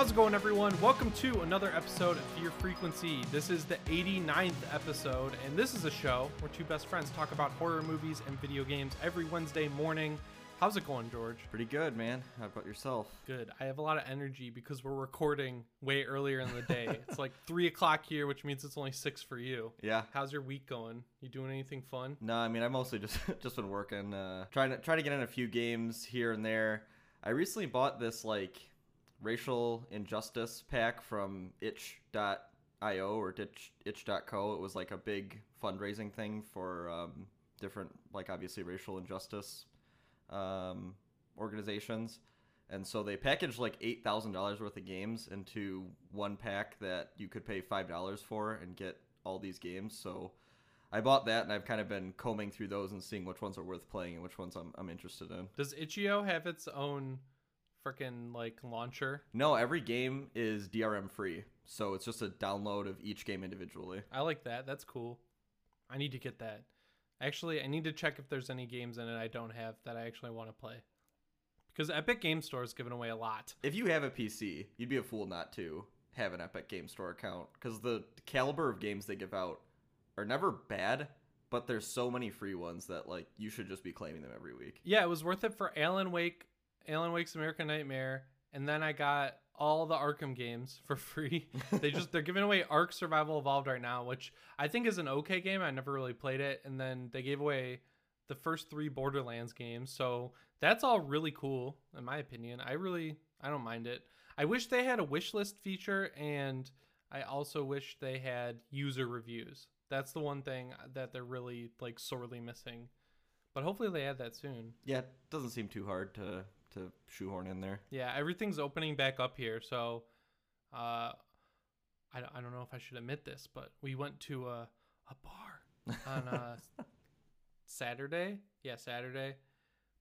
How's it going, everyone? Welcome to another episode of Fear Frequency. This is the 89th episode, and this is a show where two best friends talk about horror movies and video games every Wednesday morning. How's it going, George? Pretty good, man. How about yourself? Good. I have a lot of energy because we're recording way earlier in the day. it's like 3 o'clock here, which means it's only 6 for you. Yeah. How's your week going? You doing anything fun? No, I mean I mostly just just been working, uh, trying to trying to get in a few games here and there. I recently bought this like racial injustice pack from itch.io or itch, itch.co. It was like a big fundraising thing for um, different like obviously racial injustice um, organizations. And so they packaged like eight thousand dollars worth of games into one pack that you could pay five dollars for and get all these games. So I bought that, and I've kind of been combing through those and seeing which ones are worth playing and which ones I'm, I'm interested in. Does Itch.io have its own freaking like launcher? No, every game is DRM free, so it's just a download of each game individually. I like that. That's cool. I need to get that. Actually, I need to check if there's any games in it I don't have that I actually want to play. Because Epic Game Store is giving away a lot. If you have a PC, you'd be a fool not to have an Epic Game Store account because the caliber of games they give out are never bad, but there's so many free ones that like you should just be claiming them every week. Yeah, it was worth it for Alan Wake, Alan Wake's American Nightmare, and then I got all the Arkham games for free. they just they're giving away Ark Survival Evolved right now, which I think is an okay game. I never really played it, and then they gave away the first three Borderlands games. So that's all really cool in my opinion. I really I don't mind it. I wish they had a wish list feature and I also wish they had user reviews. That's the one thing that they're really like sorely missing. But hopefully they add that soon. Yeah, it doesn't seem too hard to to shoehorn in there. Yeah, everything's opening back up here. So, uh, I, I don't know if I should admit this, but we went to a, a bar on a Saturday. Yeah, Saturday.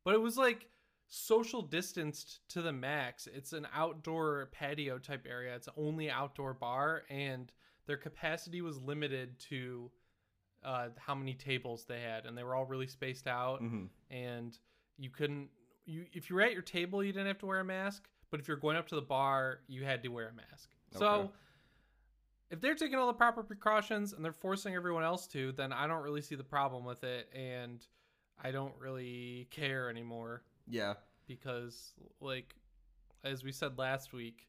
But it was like social distanced to the max. It's an outdoor patio type area. It's only outdoor bar, and their capacity was limited to uh, how many tables they had, and they were all really spaced out. Mm-hmm. And you couldn't you if you were at your table, you didn't have to wear a mask. But if you're going up to the bar, you had to wear a mask. So if they're taking all the proper precautions and they're forcing everyone else to, then I don't really see the problem with it, and I don't really care anymore Yeah, because, like, as we said last week,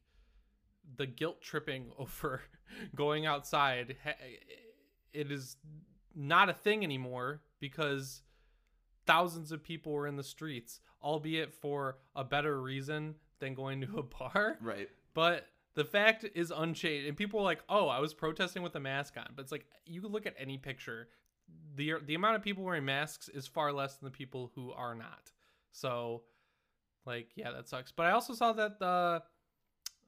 the guilt tripping over going outside, it is not a thing anymore because thousands of people were in the streets, albeit for a better reason than going to a bar. right. But the fact is unchanged, and people are like, "Oh, I was protesting with a mask on." But it's like you look at any picture, the the amount of people wearing masks is far less than the people who are not. So, like, yeah, that sucks. But I also saw that the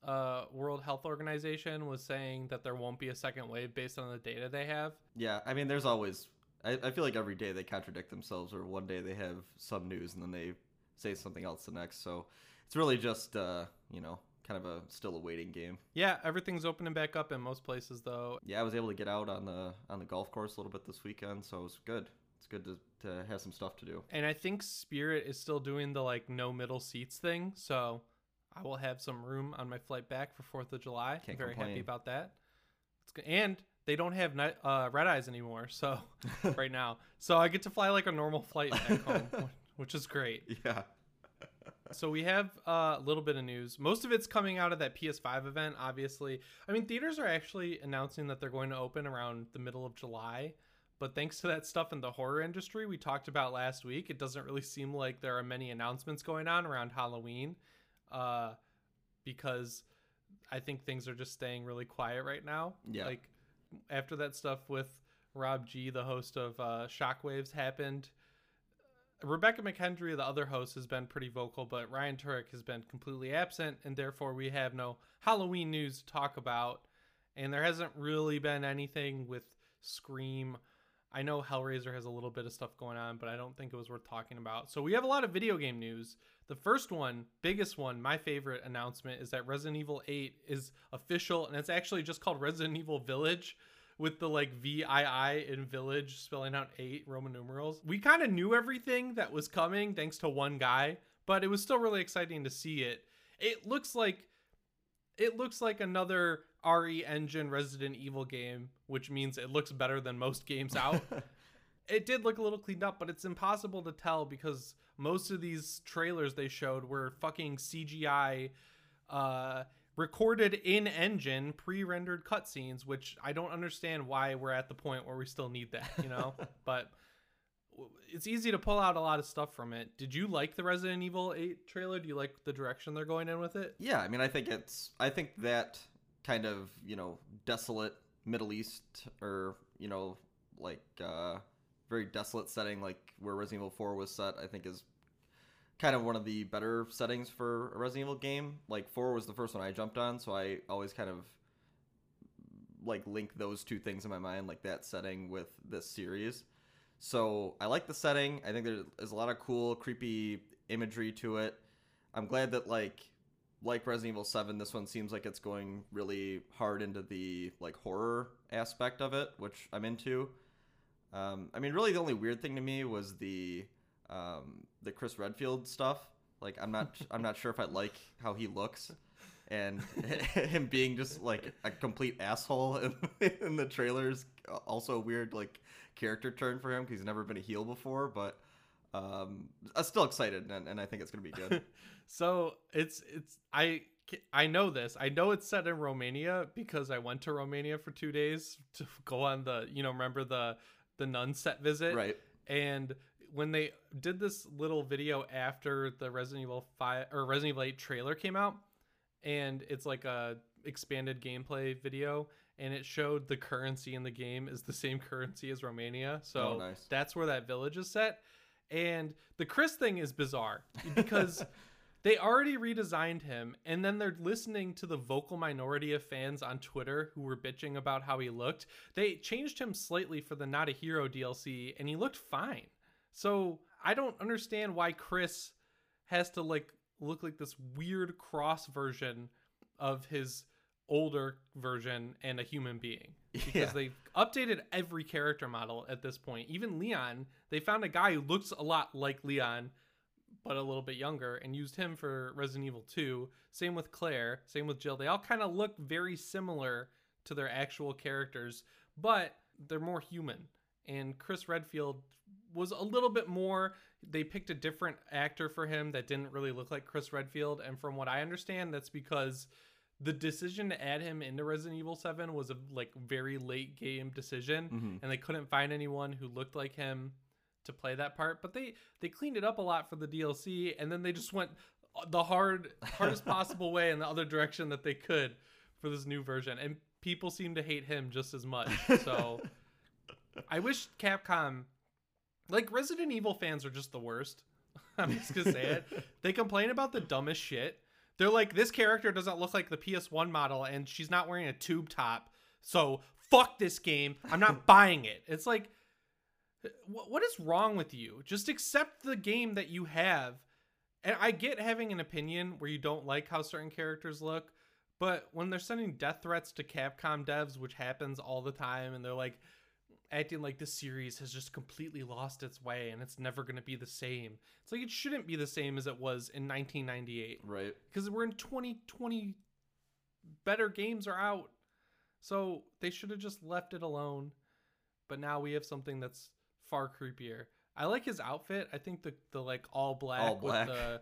uh, World Health Organization was saying that there won't be a second wave based on the data they have. Yeah, I mean, there's always. I, I feel like every day they contradict themselves, or one day they have some news and then they say something else the next. So it's really just, uh, you know, kind of a still a waiting game. Yeah, everything's opening back up in most places though. Yeah, I was able to get out on the on the golf course a little bit this weekend, so it was good. It's good to, to have some stuff to do. And I think Spirit is still doing the like no middle seats thing, so I will have some room on my flight back for Fourth of July. Can't I'm very happy about that. It's good. And they don't have uh, red eyes anymore, so right now, so I get to fly like a normal flight back home, which is great. Yeah. So we have uh, a little bit of news. Most of it's coming out of that PS5 event, obviously. I mean, theaters are actually announcing that they're going to open around the middle of July. But thanks to that stuff in the horror industry we talked about last week, it doesn't really seem like there are many announcements going on around Halloween. Uh, because I think things are just staying really quiet right now. Yeah. Like after that stuff with Rob G, the host of uh, Shockwaves, happened. Rebekah McKendry, the other host, has been pretty vocal, but Ryan Turek has been completely absent, and therefore we have no Halloween news to talk about. And there hasn't really been anything with Scream. I know Hellraiser has a little bit of stuff going on, but I don't think it was worth talking about. So we have a lot of video game news. The first one, biggest one, my favorite announcement is that Resident Evil 8 is official, and it's actually just called Resident Evil Village with the like VII in Village spelling out eight Roman numerals. We kind of knew everything that was coming thanks to one guy, but it was still really exciting to see it. It looks like it looks like another RE Engine Resident Evil game, which means it looks better than most games out. it did look a little cleaned up, but it's impossible to tell because most of these trailers they showed were fucking CGI uh recorded in engine pre-rendered cutscenes, which I don't understand why we're at the point where we still need that, you know? but it's easy to pull out a lot of stuff from it. Did you like the Resident Evil 8 trailer? Do you like the direction they're going in with it? Yeah, I mean, I think it's I think that kind of, you know, desolate Middle East or, you know, like uh very desolate setting like where Resident Evil 4 was set, I think is kind of one of the better settings for a Resident Evil game. Like 4 was the first one I jumped on, so I always kind of like link those two things in my mind, like that setting with this series. So I like the setting. I think there's a lot of cool, creepy imagery to it. I'm glad that like like Resident Evil 7, this one seems like it's going really hard into the like horror aspect of it, which I'm into. Um, I mean, really, the only weird thing to me was the um, the Chris Redfield stuff. Like, I'm not I'm not sure if I like how he looks, and him being just like a complete asshole in, in the trailers. Also, a weird like character turn for him because he's never been a heel before. But um, I'm still excited, and, and I think it's gonna be good. so it's it's I I know this. I know it's set in Romania because I went to Romania for two days to go on the you know remember the the nun set visit right and when they did this little video after the Resident Evil 5 or Resident Evil 8 trailer came out and it's like a expanded gameplay video and it showed the currency in the game is the same currency as Romania. So Oh, nice. that's where that village is set. And the Chris thing is bizarre because they already redesigned him and then they're listening to the vocal minority of fans on Twitter who were bitching about how he looked. They changed him slightly for the Not a Hero DLC and he looked fine. So I don't understand why Chris has to like look like this weird cross version of his older version and a human being because Yeah. they've updated every character model at this point. Even Leon, they found a guy who looks a lot like Leon but a little bit younger and used him for Resident Evil 2. Same with Claire, same with Jill. They all kind of look very similar to their actual characters, but they're more human. And Chris Redfield was a little bit more they picked a different actor for him that didn't really look like Chris Redfield. And from what I understand that's because the decision to add him into Resident Evil 7 was a like very late game decision. Mhm. and they couldn't find anyone who looked like him to play that part. But they they cleaned it up a lot for the DLC and then they just went the hard hardest possible way in the other direction that they could for this new version. And people seem to hate him just as much. So I wish Capcom like Resident Evil fans are just the worst. I'm just gonna say it. They complain about the dumbest shit. They're like, this character doesn't look like the PS1 model, and she's not wearing a tube top. So fuck this game. I'm not buying it. It's like, wh- what is wrong with you? Just accept the game that you have. And I get having an opinion where you don't like how certain characters look, but when they're sending death threats to Capcom devs, which happens all the time, and they're like acting like this series has just completely lost its way and it's never going to be the same. It's like it shouldn't be the same as it was in 1998 right because we're in 2020 better games are out. So they should have just left it alone. But now we have something that's far creepier. I like his outfit. I think the the like all black, All black. with the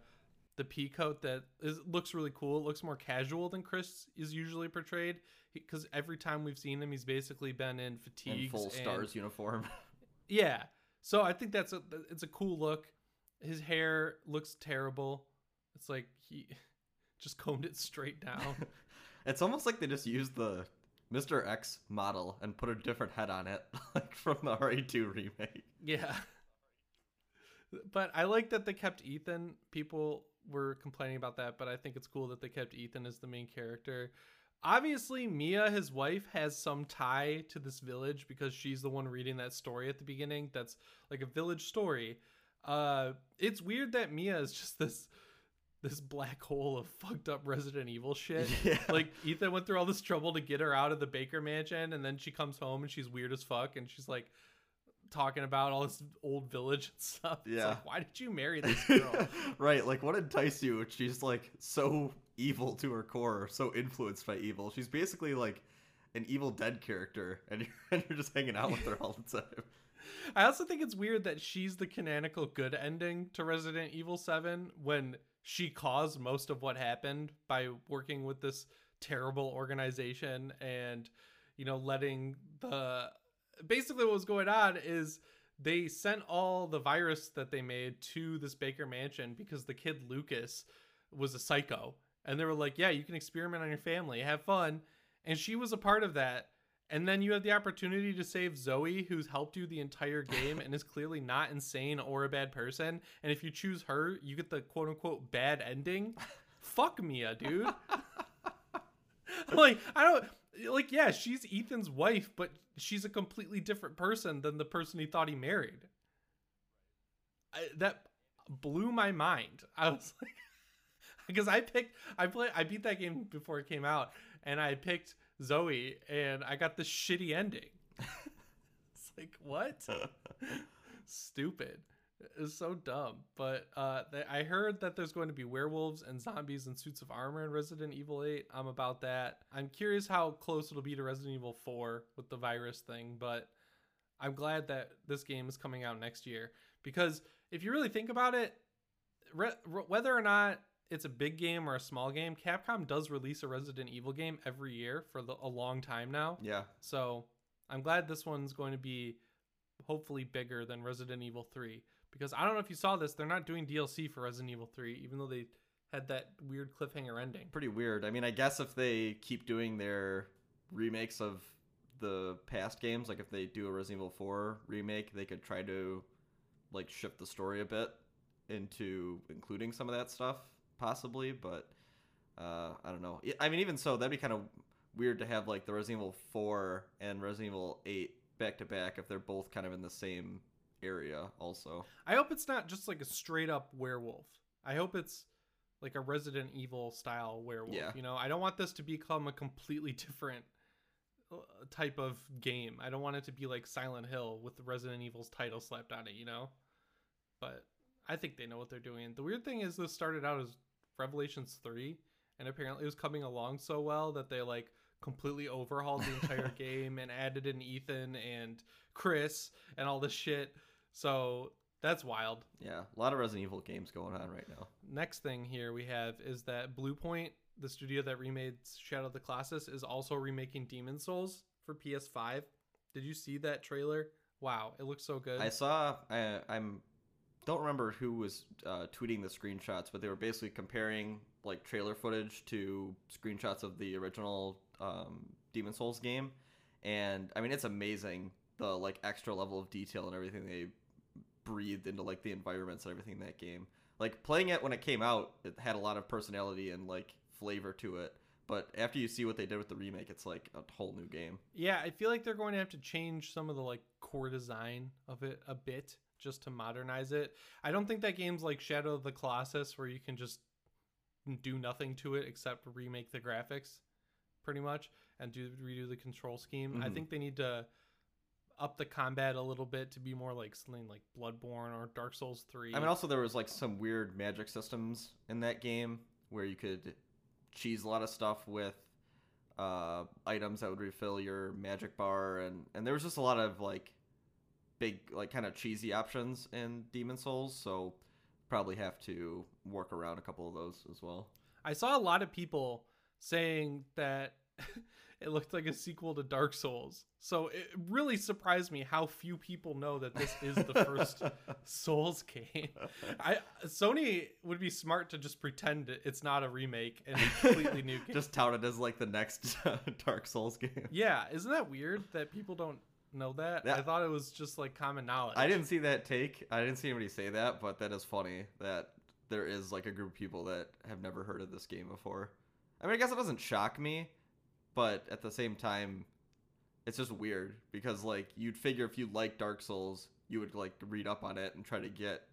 the pea coat that is looks really cool. It looks more casual than Chris is usually portrayed because every time we've seen him, he's basically been in fatigue, full and- stars uniform yeah. So I think that's a it's a cool look. His hair looks terrible. It's like he just combed it straight down. it's almost like they just used the Mr. X model and put a different head on it, like from the RE2 remake. yeah. But I like that they kept Ethan. People were complaining about that, but I think it's cool that they kept Ethan as the main character. Obviously, Mia, his wife, has some tie to this village because she's the one reading that story at the beginning. That's like a village story. Uh, it's weird that Mia is just this this black hole of fucked up Resident Evil shit. Yeah. Like Ethan went through all this trouble to get her out of the Baker mansion, and then she comes home and she's weird as fuck, and she's like talking about all this old village and stuff. It's Yeah. like, why did you marry this girl? right, like what enticed you? She's like so evil to her core, so influenced by evil. She's basically like an Evil Dead character, and you're, and you're just hanging out with her all the time. I also think it's weird that she's the canonical good ending to Resident Evil 7 when she caused most of what happened by working with this terrible organization and you know letting the basically what was going on is they sent all the virus that they made to this Baker mansion because the kid Lucas was a psycho and they were like, "Yeah, you can experiment on your family, have fun." And she was a part of that. And then you have the opportunity to save Zoe, who's helped you the entire game and is clearly not insane or a bad person. And if you choose her, you get the quote unquote bad ending. Fuck Mia, dude. like, I don't like, yeah, she's Ethan's wife, but she's a completely different person than the person he thought he married. I, that blew my mind. I was like, because I picked, I played I beat that game before it came out, and I picked Zoe, and I got the shitty ending. it's like what? Stupid. It's so dumb. But uh, th- I heard that there's going to be werewolves and zombies in suits of armor in Resident Evil 8. I'm about that. I'm curious how close it'll be to Resident Evil 4 with the virus thing, but I'm glad that this game is coming out next year because if you really think about it, re- re- whether or not it's a big game or a small game, Capcom does release a Resident Evil game every year for the, a long time now. Yeah, So I'm glad this one's going to be hopefully bigger than Resident Evil 3 because I don't know if you saw this, they're not doing DLC for Resident Evil 3 even though they had that weird cliffhanger ending. pretty weird. I mean, I guess if they keep doing their remakes of the past games, like if they do a Resident Evil 4 remake, they could try to like shift the story a bit into including some of that stuff, possibly. But uh, I don't know. I mean, even so, that'd be kind of weird to have like the Resident Evil 4 and Resident Evil 8 back to back if they're both kind of in the same area. Also, I hope it's not just like a straight up werewolf. I hope it's like a Resident Evil style werewolf. Yeah. You know, I don't want this to become a completely different uh, type of game. I don't want it to be like Silent Hill with the Resident Evil's title slapped on it, you know? But I think they know what they're doing. The weird thing is this started out as Revelations 3 and apparently it was coming along so well that they like completely overhauled the entire game and added in Ethan and Chris and all this shit. So that's wild. yeah, a lot of Resident Evil games going on right now. Next thing here we have is that Bluepoint, the studio that remade Shadow of the Colossus, is also remaking Demon's Souls for PS5. Did you see that trailer? Wow, it looks so good. I saw. I, I'm don't remember who was uh, tweeting the screenshots, but they were basically comparing like trailer footage to screenshots of the original um, Demon's Souls game, and I mean it's amazing the like extra level of detail and everything they breathed into like the environments and everything in that game. Like playing it when it came out, it had a lot of personality and like flavor to it. But after you see what they did with the remake, it's like a whole new game. yeah, I feel like they're going to have to change some of the like core design of it a bit just to modernize it. I don't think that game's like Shadow of the Colossus where you can just do nothing to it except remake the graphics pretty much and do redo the control scheme. I Mhm. think they need to up the combat a little bit to be more like something like Bloodborne or Dark Souls 3. I mean, also there was like some weird magic systems in that game where you could cheese a lot of stuff with uh, items that would refill your magic bar, and and there was just a lot of like big, like kind of cheesy options in Demon's Souls. So probably have to work around a couple of those as well. I saw a lot of people saying that it looked like a sequel to Dark Souls. So it really surprised me how few people know that this is the first Souls game. I Sony would be smart to just pretend it's not a remake and a completely new game. just touted as like the next Dark Souls game. yeah, isn't that weird that people don't know that? Yeah. I thought it was just like common knowledge. I didn't see that take. I didn't see anybody say that, but that is funny that there is like a group of people that have never heard of this game before. I mean, I guess it doesn't shock me, but at the same time, it's just weird because like you'd figure if you like Dark Souls, you would like read up on it and try to get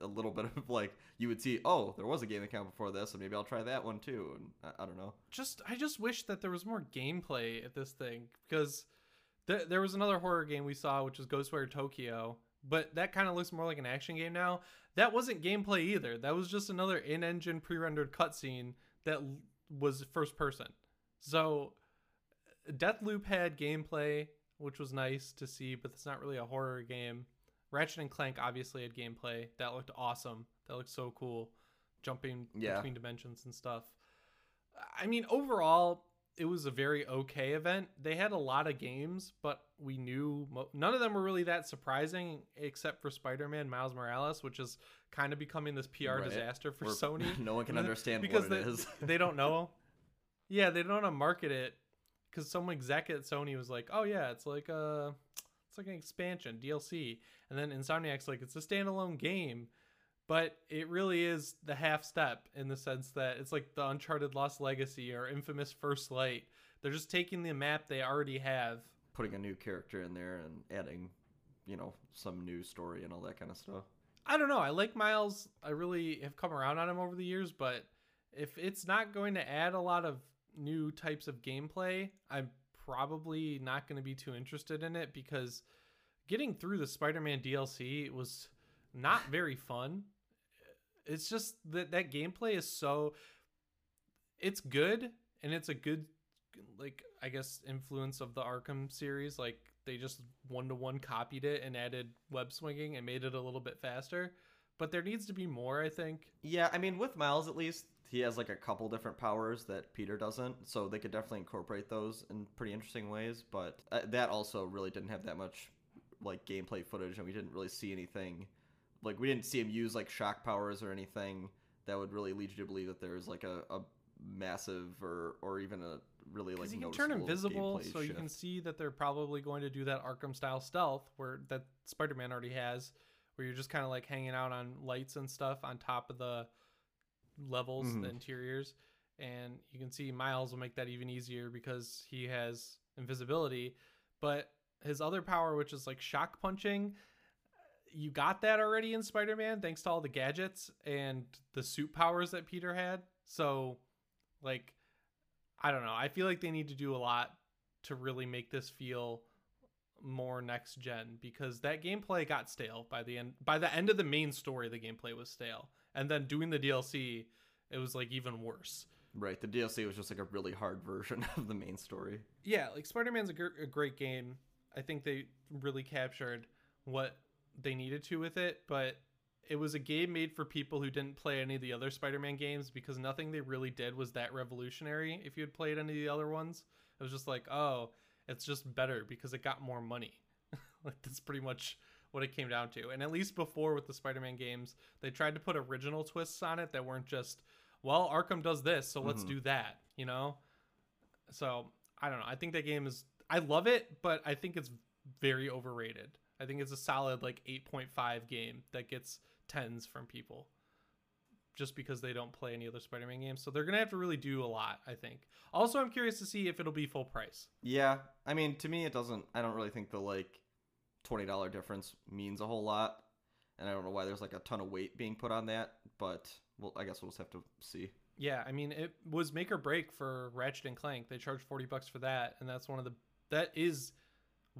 a little bit of like you would see, oh, there was a game came before this, and maybe I'll try that one too. And I, I don't know. just I just wish that there was more gameplay at this thing because Th- there was another horror game we saw, which was Ghostwire Tokyo, but that kind of looks more like an action game now. That wasn't gameplay either. That was just another in-engine pre-rendered cutscene that was first person. So Deathloop had gameplay, which was nice to see, but it's not really a horror game. Ratchet and Clank obviously had gameplay that looked awesome. That looked so cool, jumping Yeah. between dimensions and stuff. I mean, overall, it was a very okay event. They had a lot of games, but we knew mo- none of them were really that surprising, except for Spider-Man Miles Morales, which is kind of becoming this PR Right. disaster for Where Sony no one can understand because what it they, is. they don't know. Yeah, they don't want to market it because some exec at Sony was like, "Oh yeah, it's like a, it's like an expansion DLC," and then Insomniac's like, "It's a standalone game," but it really is the half step in the sense that it's like the Uncharted Lost Legacy or Infamous First Light. They're just taking the map they already have. Putting a new character in there and adding, you know, some new story and all that kind of stuff. I don't know. I like Miles. I really have come around on him over the years, but if it's not going to add a lot of new types of gameplay, I'm probably not going to be too interested in it because getting through the Spider-Man DLC was not very fun. It's just that that gameplay is so it's good and it's a good like I guess influence of the Arkham series like they just one to one copied it and added web swinging and made it a little bit faster. But there needs to be more, I think. Yeah, I mean, with Miles at least, he has like a couple different powers that Peter doesn't, so they could definitely incorporate those in pretty interesting ways. But uh, that also really didn't have that much like gameplay footage, and we didn't really see anything. Like we didn't see him use like shock powers or anything that would really lead you to believe that there's like a, a massive or or even a really like you can turn invisible, so you can see that they're probably going to do that Arkham style stealth where that Spider Man already has, where you're just kind of like hanging out on lights and stuff on top of the levels, the Mhm. interiors. And you can see Miles will make that even easier because he has invisibility. But his other power, which is like shock punching, you got that already in Spider Man thanks to all the gadgets and the suit powers that Peter had. So, like, I don't know. I feel like they need to do a lot to really make this feel more next gen because that gameplay got stale by the end by the end of the main story the gameplay was stale and then doing the DLC it was like even worse. Right, the DLC was just like a really hard version of the main story. Yeah, like Spider-Man's a, gr- a great game. I think they really captured what they needed to with it, but it was a game made for people who didn't play any of the other Spider-Man games because nothing they really did was that revolutionary. If you had played any of the other ones, it was just like, oh, it's just better because it got more money. like that's pretty much what it came down to. And at least before with the Spider-Man games, they tried to put original twists on it that weren't just, well, Arkham does this, so let's Mhm. do that, you know? So, I don't know. I think that game is I love it, but I think it's very overrated. I think it's a solid like 8.5 game that gets 10s from people just because they don't play any other Spider-Man games. So they're to have to really do a lot, I think. Also, I'm curious to see if it'll be full price. Yeah, I mean, to me, it doesn't. I don't really think the like twenty dollar difference means a whole lot, and I don't know why there's like a ton of weight being put on that. But well, I guess we'll just have to see. Yeah, I mean, it was make or break for Ratchet and Clank. They charged 40 bucks for that, and that's one of the that is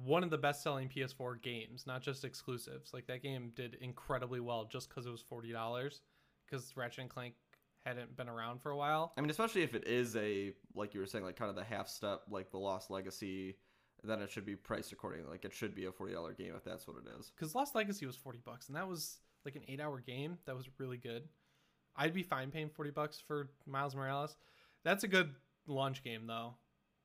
one of the best-selling PS4 games, not just exclusives. Like that game did incredibly well just cuz it was $40 cuz Ratchet and Clank hadn't been around for a while. I mean, especially if it is a like you were saying, like kind of the half step, like the Lost Legacy, then it should be priced accordingly. Like it should be a forty dollar game if that's what it is. Cuz Lost Legacy was 40 bucks and that was like an 8-hour game. That was really good. I'd be fine paying 40 bucks for Miles Morales. That's a good launch game though,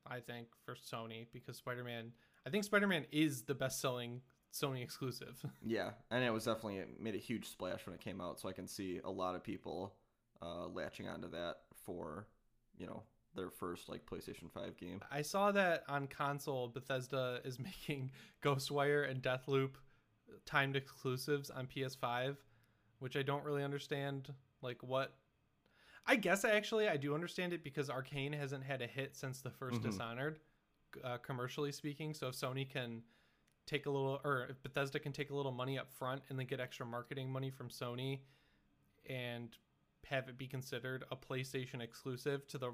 I think for Sony because Spider-Man I think Spider-Man is the best-selling Sony exclusive. Yeah, and it was definitely it made a huge splash when it came out, so I can see a lot of people uh, latching onto that for you know their first like PlayStation Five game. I saw that on console Bethesda is making Ghostwire and Deathloop timed exclusives on PS5, which I don't really understand like what I guess actually I do understand it because Arkane hasn't had a hit since the 1st Mhm. Dishonored, uh, commercially speaking. So if Sony can take a little, or if Bethesda can take a little money up front and then get extra marketing money from Sony, and have it be considered a PlayStation exclusive to the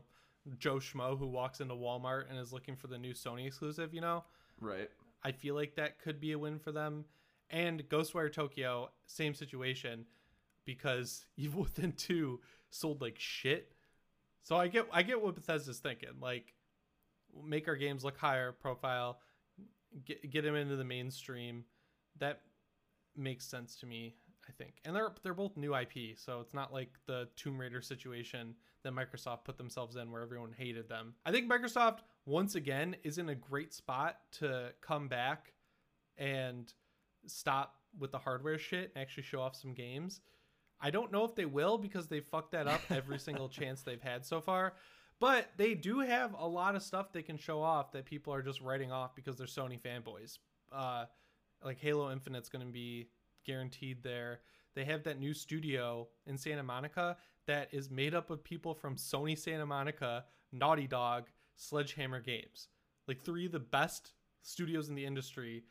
Joe Schmo who walks into Walmart and is looking for the new Sony exclusive, you know? Right. I feel like that could be a win for them. And Ghostwire Tokyo, same situation because Evil Within 2 sold like shit. So I get I get what Bethesda's thinking. Like make our games look higher profile, get get them into the mainstream. That makes sense to me, I think. And they're they're both new IP, so it's not like the Tomb Raider situation that Microsoft put themselves in where everyone hated them. I think Microsoft once again is in a great spot to come back and stop with the hardware shit and actually show off some games. I don't know if they will because they fucked that up every single chance they've had so far. But they do have a lot of stuff they can show off that people are just writing off because they're Sony fanboys. Uh, like Halo Infinite's going to be guaranteed there. They have that new studio in Santa Monica that is made up of people from Sony Santa Monica, Naughty Dog, Sledgehammer Games. Like three of the best studios in the industry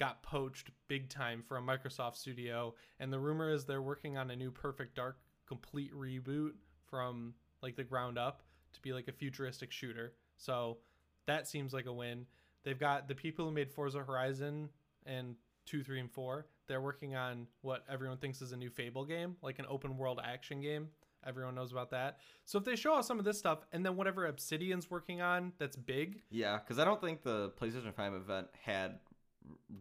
got poached big time for a Microsoft studio. And the rumor is they're working on a new Perfect Dark complete reboot from like the ground up to be like a futuristic shooter. So that seems like a win. They've got the people who made Forza Horizon and 2, 3, and 4. They're working on what everyone thinks is a new Fable game, like an open world action game. Everyone knows about that. So if they show off some of this stuff and then whatever Obsidian's working on that's big. Yeah, because I don't think the PlayStation 5 event had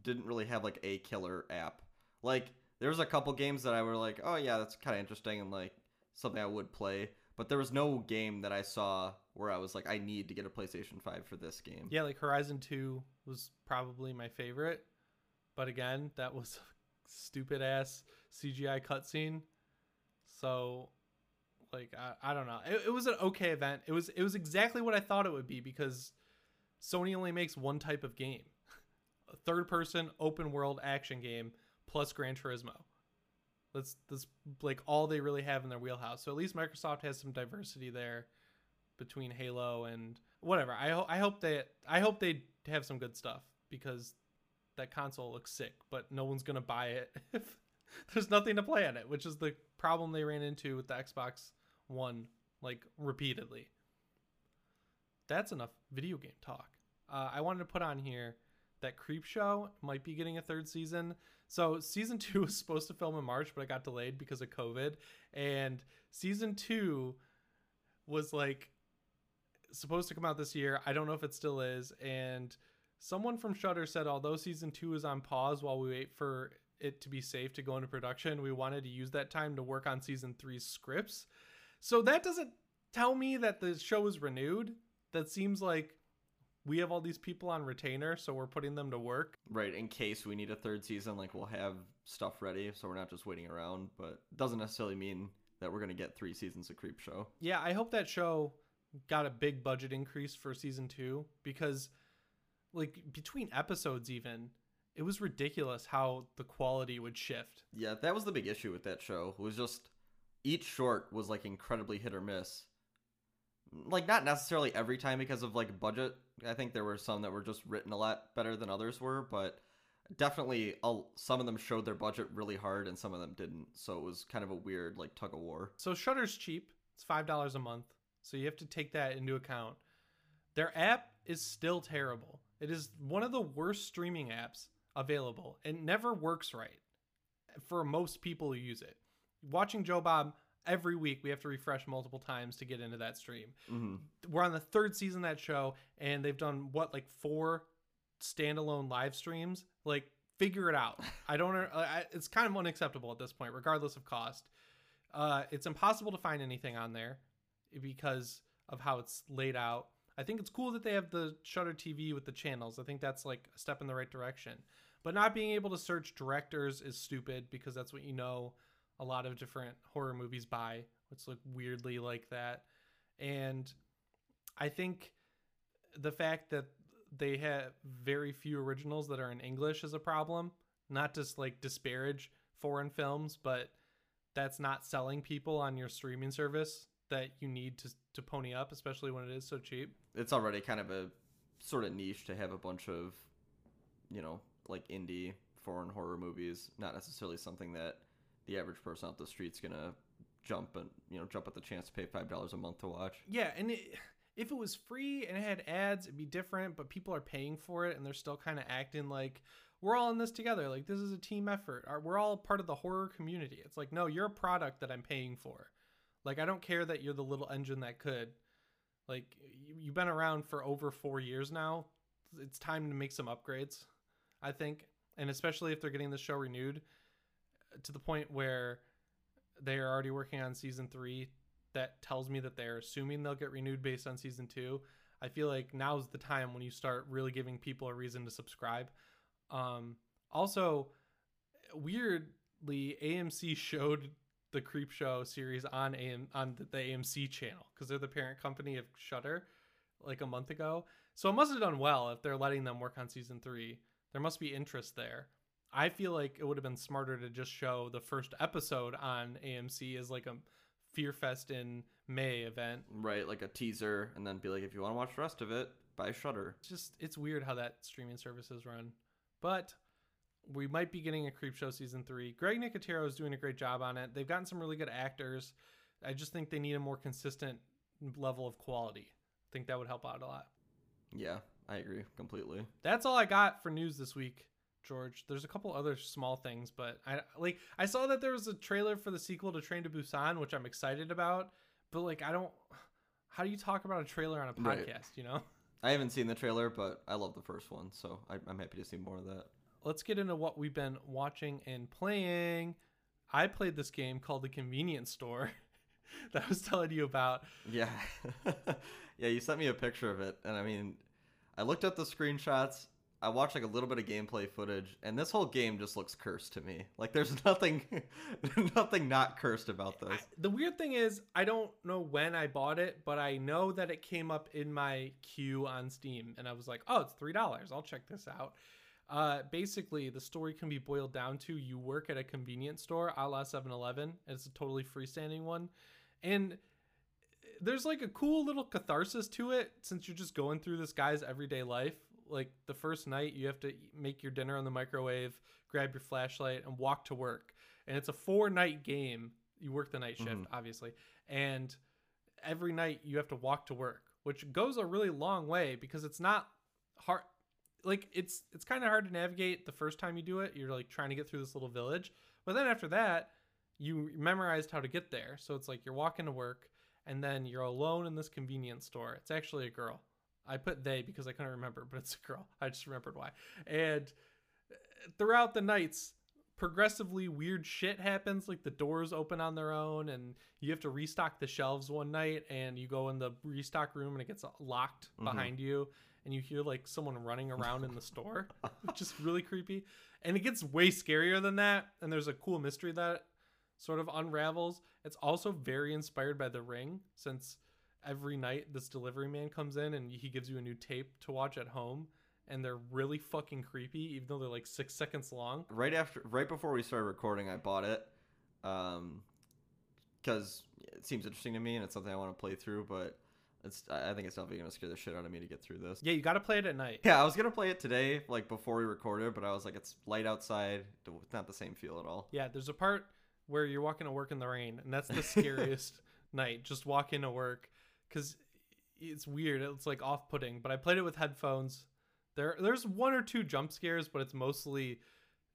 didn't really have like a killer app. Like there was a couple games that I were like, oh yeah, that's kind of interesting and like something I would play. But there was no game that I saw where I was like, I need to get a PlayStation 5 for this game. Yeah, like Horizon 2 was probably my favorite. But again, that was a stupid ass CGI cutscene. So like I, I don't know. It, it was an okay event. It was it was exactly what I thought it would be because Sony only makes one type of game. A third person open world action game plus Gran Turismo. That's that's like all they really have in their wheelhouse. So at least Microsoft has some diversity there between Halo and whatever. I I hope they I hope they have some good stuff because that console looks sick, but no one's gonna buy it if there's nothing to play on it, which is the problem they ran into with the Xbox One like repeatedly. That's enough video game talk. Uh, I wanted to put on here that Creepshow might be getting a third season. So season two was supposed to film in March, but it got delayed because of COVID. And season two was like supposed to come out this year. I don't know if it still is. And someone from Shudder said, although season two is on pause while we wait for it to be safe to go into production, we wanted to use that time to work on season three's scripts. So that doesn't tell me that the show is renewed. That seems like we have all these people on retainer, so we're putting them to work. Right, in case we need a third season, like we'll have stuff ready, so we're not just waiting around. But doesn't necessarily mean that we're gonna get three seasons of Creepshow. Yeah, I hope that show got a big budget increase for season two because, like, between episodes, even it was ridiculous how the quality would shift. Yeah, that was the big issue with that show. It was just each short was like incredibly hit or miss. Like not necessarily every time because of like budget. I think there were some that were just written a lot better than others were, but definitely a, some of them showed their budget really hard and some of them didn't. So it was kind of a weird like tug of war. So Shudder's cheap. It's five dollars a month. So you have to take that into account. Their app is still terrible. It is one of the worst streaming apps available. It never works right for most people who use it. Watching Joe Bob every week, we have to refresh multiple times to get into that stream. Mm-hmm. We're on the third season of that show, and they've done what like four standalone live streams. Like, figure it out. I don't. I, it's kind of unacceptable at this point, regardless of cost. Uh, it's impossible to find anything on there because of how it's laid out. I think it's cool that they have the Shudder TV with the channels. I think that's like a step in the right direction. But not being able to search directors is stupid because that's what you know a lot of different horror movies by, which look weirdly like that. And I think the fact that they have very few originals that are in English is a problem. Not just like disparage foreign films, but that's not selling people on your streaming service that you need to to pony up, especially when it is so cheap. It's already kind of a sort of niche to have a bunch of, you know, like indie foreign horror movies. Not necessarily something that the average person out the street's gonna jump and you know jump at the chance to pay five dollars a month to watch. Yeah, and it, if it was free and it had ads, it'd be different, but people are paying for it and they're still kind of acting like we're all in this together. Like this is a team effort. We're all part of the horror community. It's like, no, you're a product that I'm paying for. Like I don't care that you're the little engine that could. Like you've been around for over 4 years now. It's time to make some upgrades, I think. And especially if they're getting the show renewed to the point where they are already working on season 3 that tells me that they're assuming they'll get renewed based on season 2. I feel like now's the time when you start really giving people a reason to subscribe. Um, also, weirdly, AMC showed the Creepshow series on AM on the, AMC channel because they're the parent company of Shudder, like a month ago. So it must have done well if they're letting them work on season three. There must be interest there. I feel like it would have been smarter to just show the first episode on AMC as like a Fear Fest in May event. Right, like a teaser, and then be like, if you want to watch the rest of it, buy Shudder. It's just it's weird how that streaming services run. But we might be getting a Creepshow season three. Greg Nicotero is doing a great job on it. They've gotten some really good actors. I just think they need a more consistent level of quality. I think that would help out a lot. Yeah, I agree completely. That's all I got for news this week, George. There's a couple other small things, but I like I saw that there was a trailer for the sequel to Train to Busan, which I'm excited about. But like, I don't. How do you talk about a trailer on a podcast? Right. You know. I haven't seen the trailer, but I love the first one, so I, I'm happy to see more of that. Let's get into what we've been watching and playing. I played this game called The Convenience Store that I was telling you about. Yeah. yeah, you sent me a picture of it. And I mean, I looked at the screenshots I watched like a little bit of gameplay footage, and this whole game just looks cursed to me. Like there's nothing, nothing not cursed about this. I, the weird thing is, I don't know when I bought it, but I know that it came up in my queue on Steam, and I was like, "Oh, it's three dollars. I'll check this out." Uh, basically, the story can be boiled down to you work at a convenience store, a la 7-Eleven. It's a totally freestanding one, and there's like a cool little catharsis to it since you're just going through this guy's everyday life like the first night you have to make your dinner on the microwave grab your flashlight and walk to work. And it's a four night game. You work the night shift mm-hmm. obviously. And every night you have to walk to work which goes a really long way because it's not hard like it's it's kind of hard to navigate the first time you do it. You're like trying to get through this little village. But then after that you memorized how to get there. So it's like you're walking to work and then you're alone in this convenience store. It's actually a girl I put they because I couldn't remember, but it's a girl. I just remembered why. And throughout the nights, progressively weird shit happens. Like the doors open on their own, and you have to restock the shelves one night, and you go in the restock room, and it gets locked mm-hmm. behind you, and you hear like someone running around in the store, which is really creepy. And it gets way scarier than that. And there's a cool mystery that sort of unravels. It's also very inspired by The Ring, since every night this delivery man comes in and he gives you a new tape to watch at home and they're really fucking creepy even though they're like six seconds long. Right after right before we started recording i bought it um because it seems interesting to me and it's something i want to play through but it's i think it's definitely gonna scare the shit out of me to get through this. Yeah you gotta play it at night. Yeah i was gonna play it today like before we recorded but i was like it's light outside it's not the same feel at all. Yeah there's a part where you're walking to work in the rain and that's the scariest night just walking to work because it's weird. It's like off-putting. But I played it with headphones. There, there's one or two jump scares, but it's mostly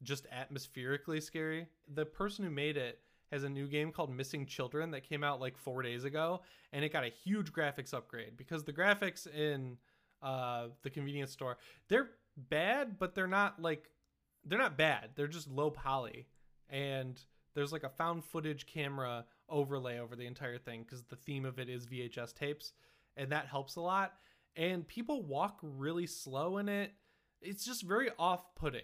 just atmospherically scary. The person who made it has a new game called Missing Children that came out like four days ago, and it got a huge graphics upgrade because the graphics in uh, the convenience store they're bad, but they're not like they're not bad. They're just low poly, and there's like a found footage camera overlay over the entire thing because the theme of it is VHS tapes, and that helps a lot. And people walk really slow in it. It's just very off-putting,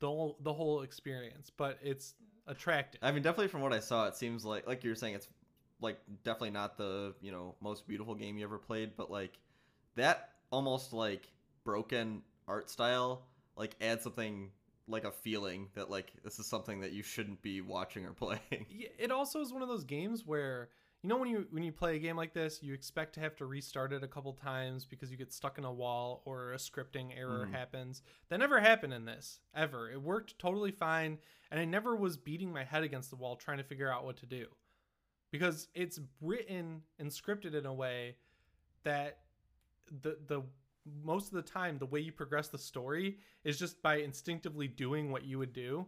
the whole the whole experience, but it's attractive. I mean, definitely from what I saw, it seems like like you're saying, it's like definitely not the you know most beautiful game you ever played, but like that almost like broken art style like adds something like a feeling that like this is something that you shouldn't be watching or playing. It also is one of those games where you know when you when you play a game like this, you expect to have to restart it a couple times because you get stuck in a wall or a scripting error mm. happens. That never happened in this ever. It worked totally fine, and I never was beating my head against the wall trying to figure out what to do because it's written and scripted in a way that the the most of the time the way you progress the story is just by instinctively doing what you would do.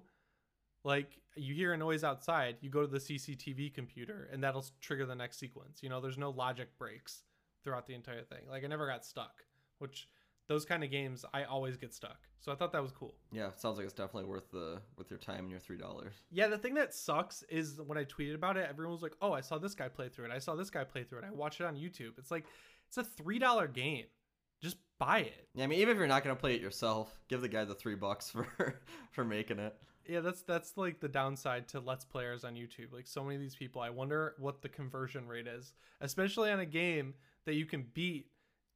Like you hear a noise outside, you go to the CCTV computer and that'll trigger the next sequence. You know, there's no logic breaks throughout the entire thing. Like I never got stuck, which those kind of games I always get stuck. So I thought that was cool. Yeah, sounds like it's definitely worth the with your time and your three dollars. Yeah, the thing that sucks is when I tweeted about it, everyone was like, "Oh, I saw this guy play through it. I saw this guy play through it. I watched it on YouTube." It's like it's a three dollar game. Buy it. Yeah, I mean, even if you're not gonna play it yourself, give the guy the three bucks for for making it. Yeah, that's that's like the downside to let's players on YouTube. Like so many of these people, I wonder what the conversion rate is, especially on a game that you can beat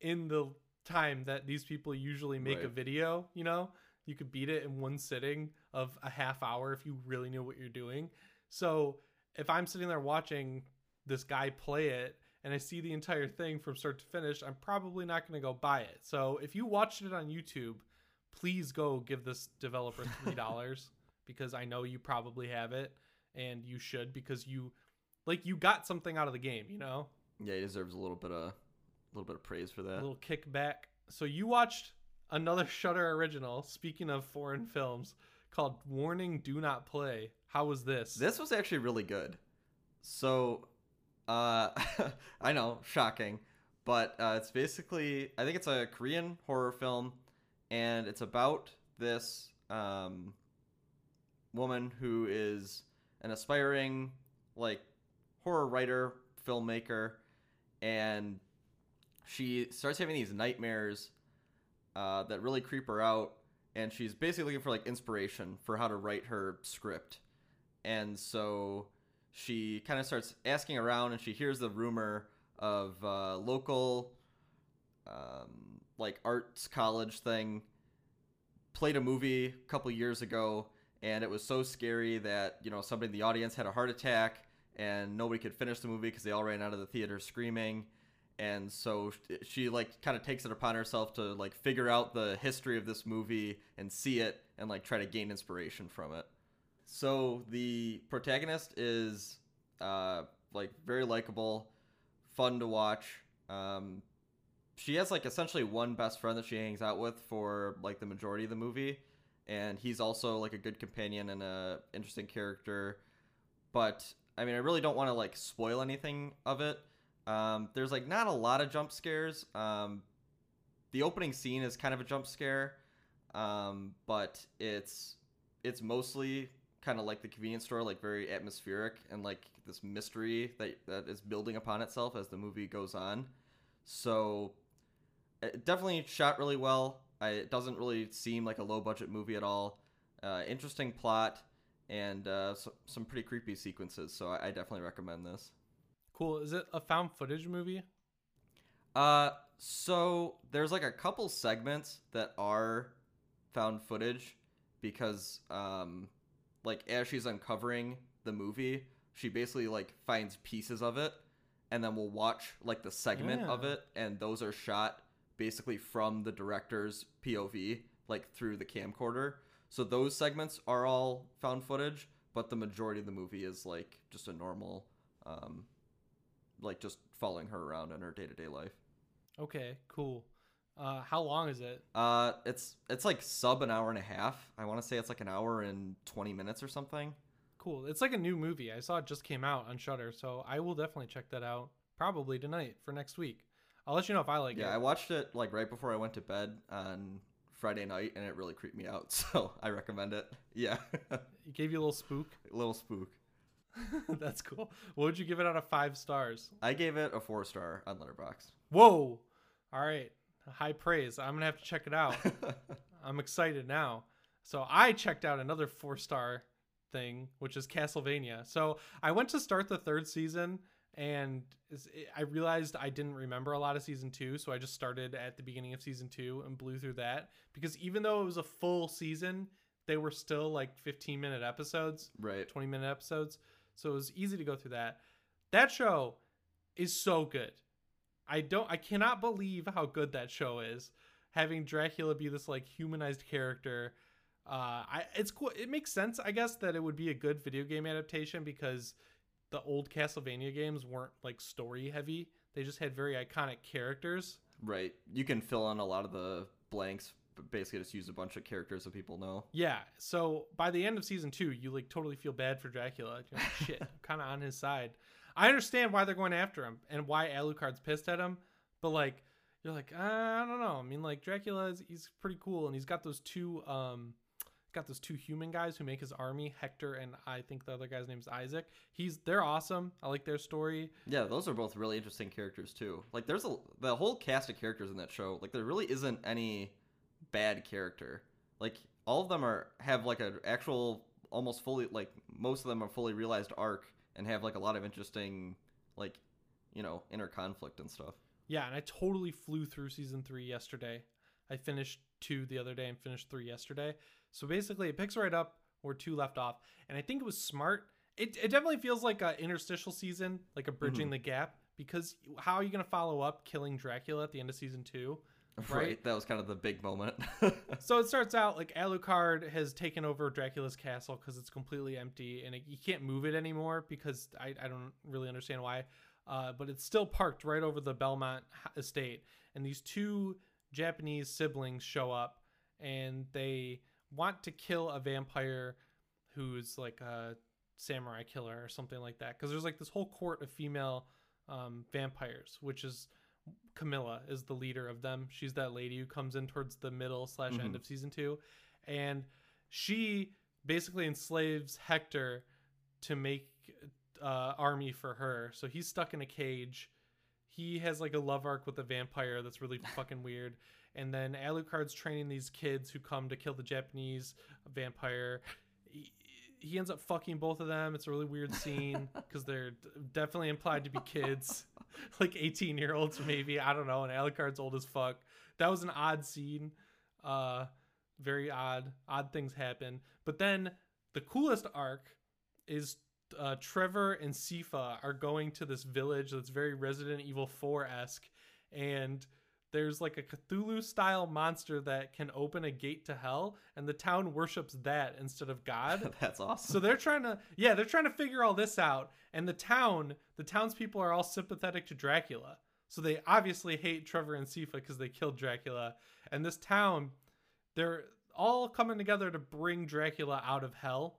in the time that these people usually make a video, you know? You could beat it in one sitting of a half hour if you really knew what you're doing. So, if I'm sitting there watching this guy play it and I see the entire thing from start to finish, I'm probably not going to go buy it. So, if you watched it on YouTube, please go give this developer $3 because I know you probably have it and you should because you like you got something out of the game, you know? Yeah, he deserves a little bit of a little bit of praise for that. A little kickback. So you watched another Shudder original, speaking of foreign films, called Warning Do Not Play. How was this? This was actually really good. So, uh, I know, shocking, but uh, it's basically I think it's a Korean horror film, and it's about this um, woman who is an aspiring like horror writer, filmmaker, and she starts having these nightmares uh, that really creep her out, and she's basically looking for like inspiration for how to write her script. And so she kind of starts asking around and she hears the rumor of uh, local um, like arts college thing. Played a movie a couple years ago and it was so scary that you know somebody in the audience had a heart attack and nobody could finish the movie because they all ran out of the theater screaming. And so she like kind of takes it upon herself to like figure out the history of this movie and see it and like try to gain inspiration from it so the protagonist is uh like very likable fun to watch. Um she has like essentially one best friend that she hangs out with for like the majority of the movie and he's also like a good companion and a interesting character. But i mean i really don't want to like spoil anything of it. Um there's like not a lot of jump scares. Um the opening scene is kind of a jump scare um but it's it's mostly kind of like the convenience store like very atmospheric and like this mystery that that is building upon itself as the movie goes on so it definitely shot really well I, it doesn't really seem like a low budget movie at all uh, interesting plot and uh, so, some pretty creepy sequences so I, I definitely recommend this cool. Is it a found footage movie? uh, so there's like a couple segments that are found footage because um like as she's uncovering the movie, she basically like finds pieces of it and then we'll watch like the segment of it and those are shot basically from the director's POV like through the camcorder. So those segments are all found footage, but the majority of the movie is like just a normal um like just following her around in her day-to-day life. Okay, cool. Uh, how long is it? Uh, it's it's like sub an hour and a half. I want to say it's like an hour and twenty minutes or something. Cool. It's like a new movie. I saw it just came out on Shudder, so I will definitely check that out. Probably tonight for next week. I'll let you know if I like it. yeah, I watched it like right before I went to bed on Friday night, and it really creeped me out. So I recommend it. Yeah, It gave you a little spook. a little spook. That's cool. What would you give it out of five stars? I gave it a four star on Letterboxd. Whoa! All right, high praise. I'm gonna have to check it out. I'm excited now. So I checked out another four star thing, which is Castlevania. So I went to start the third season, and I realized I didn't remember a lot of season two, so I just started at the beginning of season two and blew through that. Because even though it was a full season, they were still like 15 minute episodes, right. 20 minute episodes. So it was easy to go through that. That show is so good. I don't I cannot believe how good that show is. Having Dracula be this like humanized character. Uh I it's cool it makes sense I guess that it would be a good video game adaptation because the old Castlevania games weren't like story heavy. They just had very iconic characters. Right. You can fill in a lot of the blanks, but basically just use a bunch of characters that people know. Yeah. So by the end of season two, you like totally feel bad for Dracula. You're like, shit, kind of on his side. I understand why they're going after him and why Alucard's pissed at him, but like, you're like, uh, I don't know. I mean, like Dracula is he's pretty cool, and he's got those two um, got those two human guys who make his army, Hector and I think the other guy's name's Isaac. He's they're awesome. I like their story. Yeah, those are both really interesting characters too. Like there's a the whole cast of characters in that show. Like there really isn't any bad character. Like all of them are have like an actual almost fully like most of them are fully realized arc and have like a lot of interesting like you know inner conflict and stuff. Yeah, and I totally flew through season three yesterday. I finished two the other day and finished three yesterday. So basically, it picks right up where two left off, and I think it was smart. It, it definitely feels like a interstitial season, like a bridging Mhm. the gap. Because how are you gonna follow up killing Dracula at the end of season two? Right. Right. That was kind of the big moment. So it starts out like Alucard has taken over Dracula's castle because it's completely empty and it, you can't move it anymore because I, I don't really understand why. Uh, but it's still parked right over the Belmont estate. And these two Japanese siblings show up and they want to kill a vampire who's like a samurai killer or something like that. Because there's like this whole court of female um, vampires, which is Camilla is the leader of them. She's that lady who comes in towards the middle slash end Mhm. of season two, and she basically enslaves Hector to make uh, army for her. So he's stuck in a cage. He has like a love arc with a vampire that's really fucking weird. And then Alucard's training these kids who come to kill the Japanese vampire. He, ends up fucking both of them. It's a really weird scene because they're definitely implied to be kids, like 18 year olds maybe. I don't know. And Alucard's old as fuck. That was an odd scene. Uh, very odd. Odd things happen. But then the coolest arc is uh, Trevor and Sypha are going to this village that's very Resident Evil 4 esque, and there's like a Cthulhu style monster that can open a gate to hell, and the town worships that instead of God. That's awesome. So they're trying to, yeah, they're trying to figure all this out, and the town, the townspeople are all sympathetic to Dracula. So they obviously hate Trevor and Sypha because they killed Dracula, and this town, they're all coming together to bring Dracula out of hell,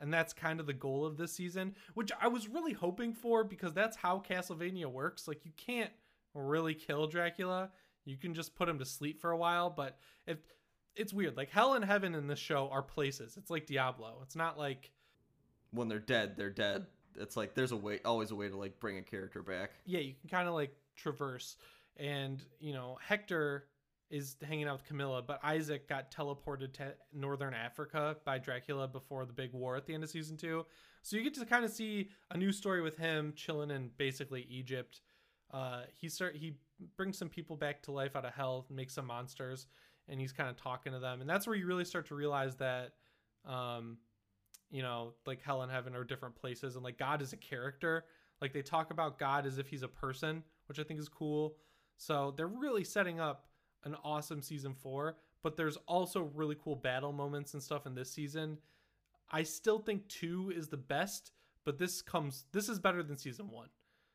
and that's kind of the goal of this season, which I was really hoping for because that's how Castlevania works. Like you can't really kill Dracula, you can just put him to sleep for a while, but if it's weird, like hell and heaven in this show are places. It's like Diablo. It's not like when they're dead, they're dead. It's like there's a way, always a way to like bring a character back. yeah, you can kind of like traverse. And, you know, Hector is hanging out with Camilla, but Isaac got teleported to northern Africa by Dracula before the big war at the end of season two. So you get to kind of see a new story with him chilling in basically Egypt. Uh, he start he brings some people back to life out of hell, makes some monsters, and he's kind of talking to them, and that's where you really start to realize that, um, you know, like hell and heaven are different places, and like God is a character. Like they talk about God as if he's a person, which I think is cool. So they're really setting up an awesome season four, but there's also really cool battle moments and stuff in this season. I still think two is the best, but this comes this is better than season one.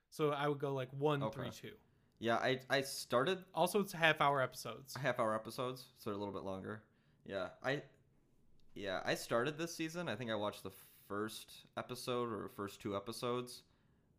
So I would go like one, Okay. three, two. Yeah, I I started Also, it's half hour episodes. half hour episodes, so they're a little bit longer. Yeah, I yeah I started this season. I think I watched the first episode or first two episodes,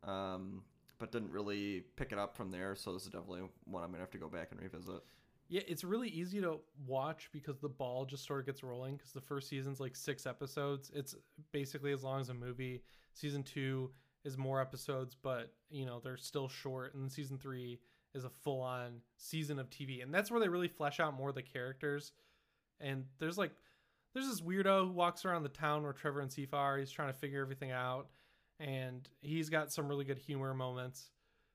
um, but didn't really pick it up from there. So this is definitely one I'm gonna have to go back and revisit. Yeah, it's really easy to watch because the ball just sort of gets rolling because the first season's like six episodes. It's basically as long as a movie. Season two is more episodes, but you know, they're still short. And season three is a full on season of TV. And that's where they really flesh out more of the characters. And there's like there's this weirdo who walks around the town where Trevor and Sypha are. He's trying to figure everything out. And he's got some really good humor moments.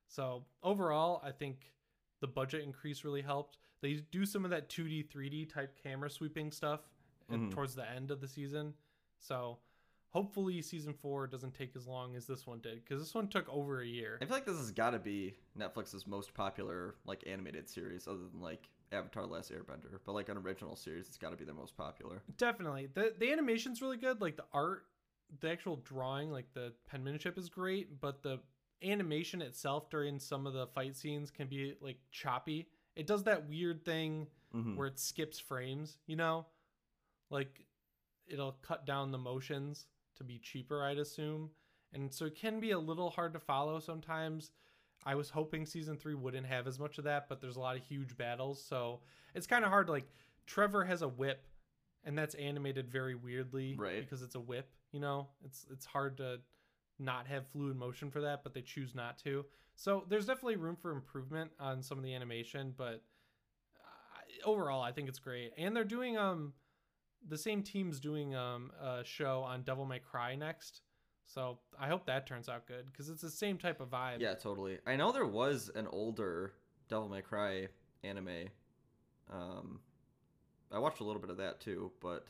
So overall, I think the budget increase really helped. They do some of that 2D, 3D type camera sweeping stuff and Mhm. towards the end of the season. So hopefully season four doesn't take as long as this one did because this one took over a year. I feel like this has got to be Netflix's most popular like animated series, other than like Avatar: Last Airbender. But like an original series, it's got to be their most popular. Definitely. The the animation's really good. Like the art, the actual drawing, like the penmanship is great, but the animation itself during some of the fight scenes can be like choppy. It does that weird thing Mhm. where it skips frames, you know? Like it'll cut down the motions to be cheaper, I'd assume. And so it can be a little hard to follow sometimes. I was hoping season 3 wouldn't have as much of that, but there's a lot of huge battles, so it's kind of hard like Trevor has a whip and that's animated very weirdly Right. because it's a whip, you know? It's it's hard to not have fluid motion for that, but they choose not to. So there's definitely room for improvement on some of the animation, but uh, overall I think it's great. And they're doing um the same team's doing um a show on Devil May Cry next. So I hope that turns out good because it's the same type of vibe. Yeah, totally. I know there was an older Devil May Cry anime. Um, I watched a little bit of that too, but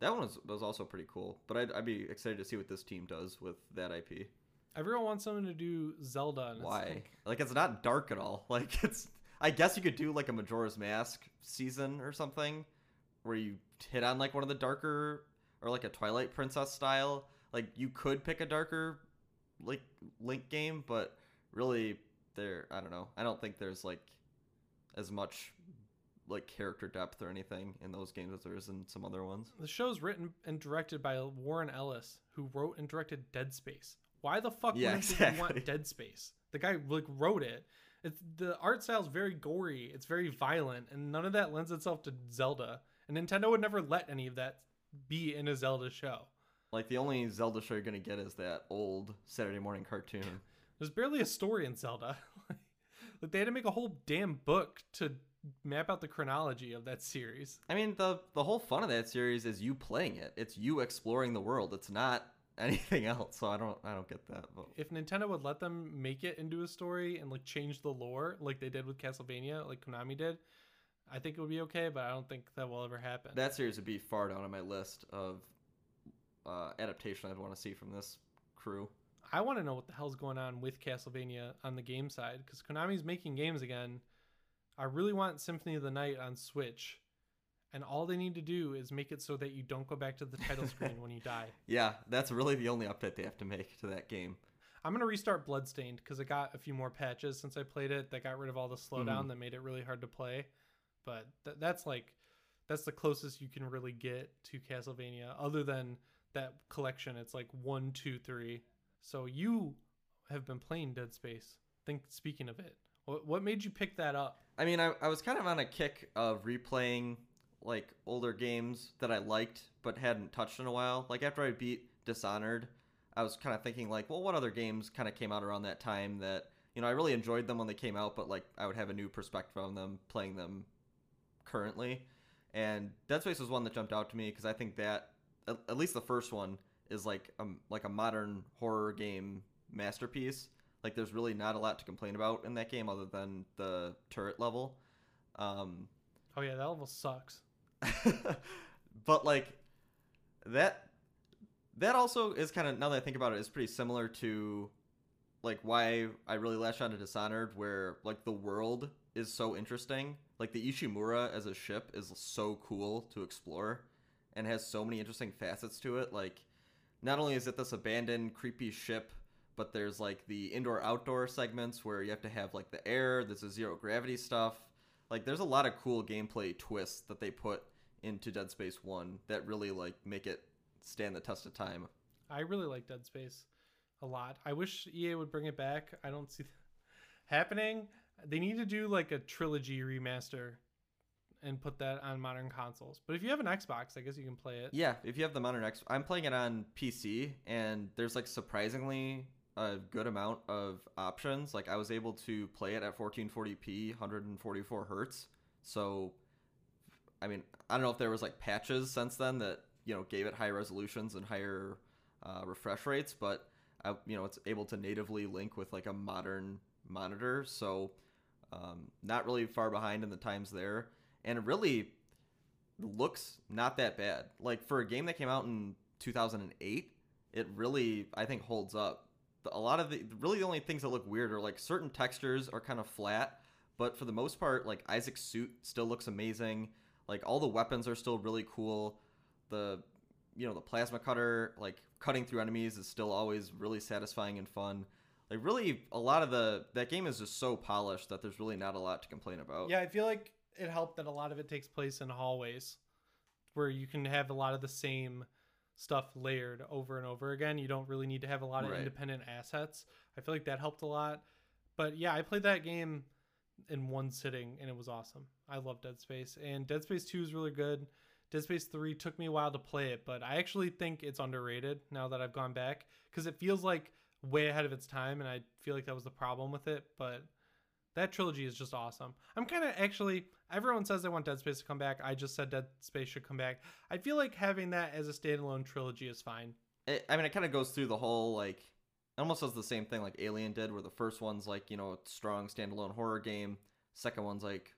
that one was, was also pretty cool. But I'd, I'd be excited to see what this team does with that IP. Everyone wants someone to do Zelda. And it's Why? like- Like, it's not dark at all. Like, it's. I guess you could do like a Majora's Mask season or something, where you hit on like one of the darker or like a Twilight Princess style. Like, you could pick a darker like Link game, but really, there. I don't know. I don't think there's like as much like character depth or anything in those games as there is in some other ones. The show's written and directed by Warren Ellis, who wrote and directed Dead Space. Why the fuck Yeah, wouldn't you want. Dead Space? The guy like wrote it. It's the art style's very gory. It's very violent, and none of that lends itself to Zelda. And Nintendo would never let any of that be in a Zelda show. Like the only Zelda show you're gonna get is that old Saturday morning cartoon. There's barely a story in Zelda. like they had to make a whole damn book to map out the chronology of that series. I mean, the the whole fun of that series is you playing it. It's you exploring the world. It's not anything else. So I don't I don't get that. But if Nintendo would let them make it into a story and like change the lore like they did with Castlevania, like Konami did, I think it would be okay, but I don't think that will ever happen. that series would be far down on my list of uh, adaptation I'd want to see from this crew. I want to know what the hell's going on with Castlevania on the game side because Konami's making games again. I really want Symphony of the Night on Switch, and all they need to do is make it so that you don't go back to the title screen when you die. Yeah, that's really the only update they have to make to that game. I'm gonna restart Bloodstained because it got a few more patches since I played it that got rid of all the slowdown Mhm. that made it really hard to play. But th- that's like that's the closest you can really get to Castlevania, other than that collection. It's like one, two, three. So you have been playing Dead Space. Think speaking of it, what what made you pick that up? I mean, I, I was kind of on a kick of replaying like older games that I liked but hadn't touched in a while. Like after I beat Dishonored, I was kind of thinking like, well, what other games kind of came out around that time that you know I really enjoyed them when they came out, but like I would have a new perspective on them playing them currently. And Dead Space was one that jumped out to me because I think that at, at least the first one is like a like a modern horror game masterpiece. Like there's really not a lot to complain about in that game other than the turret level. Um, Oh yeah, that level sucks. but like that that also is kind of now that I think about it is pretty similar to like why I really latched onto Dishonored where like the world is so interesting. Like the Ishimura as a ship is so cool to explore and has so many interesting facets to it. Like not only is it this abandoned creepy ship, but there's like the indoor outdoor segments where you have to have like the air, there's a zero gravity stuff. Like there's a lot of cool gameplay twists that they put into Dead Space 1 that really like make it stand the test of time. I really like Dead Space a lot. I wish EA would bring it back. I don't see that happening. They need to do like a trilogy remaster and put that on modern consoles. But if you have an Xbox, I guess you can play it. Yeah, if you have the modern X, I'm playing it on PC, and there's like surprisingly a good amount of options. Like I was able to play it at 1440p, 144 hertz. So, I mean, I don't know if there was like patches since then that you know gave it higher resolutions and higher uh, refresh rates, but I, you know it's able to natively link with like a modern monitor. So, um, not really far behind in the times there, and it really looks not that bad. Like for a game that came out in 2008, it really I think holds up. A lot of the really the only things that look weird are like certain textures are kind of flat, but for the most part, like Isaac's suit still looks amazing. Like all the weapons are still really cool. The you know the plasma cutter, like cutting through enemies, is still always really satisfying and fun. Like really a lot of the that game is just so polished that there's really not a lot to complain about. Yeah, I feel like it helped that a lot of it takes place in hallways where you can have a lot of the same stuff layered over and over again. You don't really need to have a lot of Right. independent assets. I feel like that helped a lot. But yeah, I played that game in one sitting and it was awesome. I love Dead Space and Dead Space 2 is really good. Dead Space 3 took me a while to play it, but I actually think it's underrated now that I've gone back cuz it feels like way ahead of its time and I feel like that was the problem with it, but that trilogy is just awesome. I'm kind of actually everyone says they want Dead Space to come back. I just said Dead Space should come back. I feel like having that as a standalone trilogy is fine. it, I mean, it kind of goes through the whole like almost does the same thing like Alien did, where the first one's like you know a strong standalone horror game, second one's like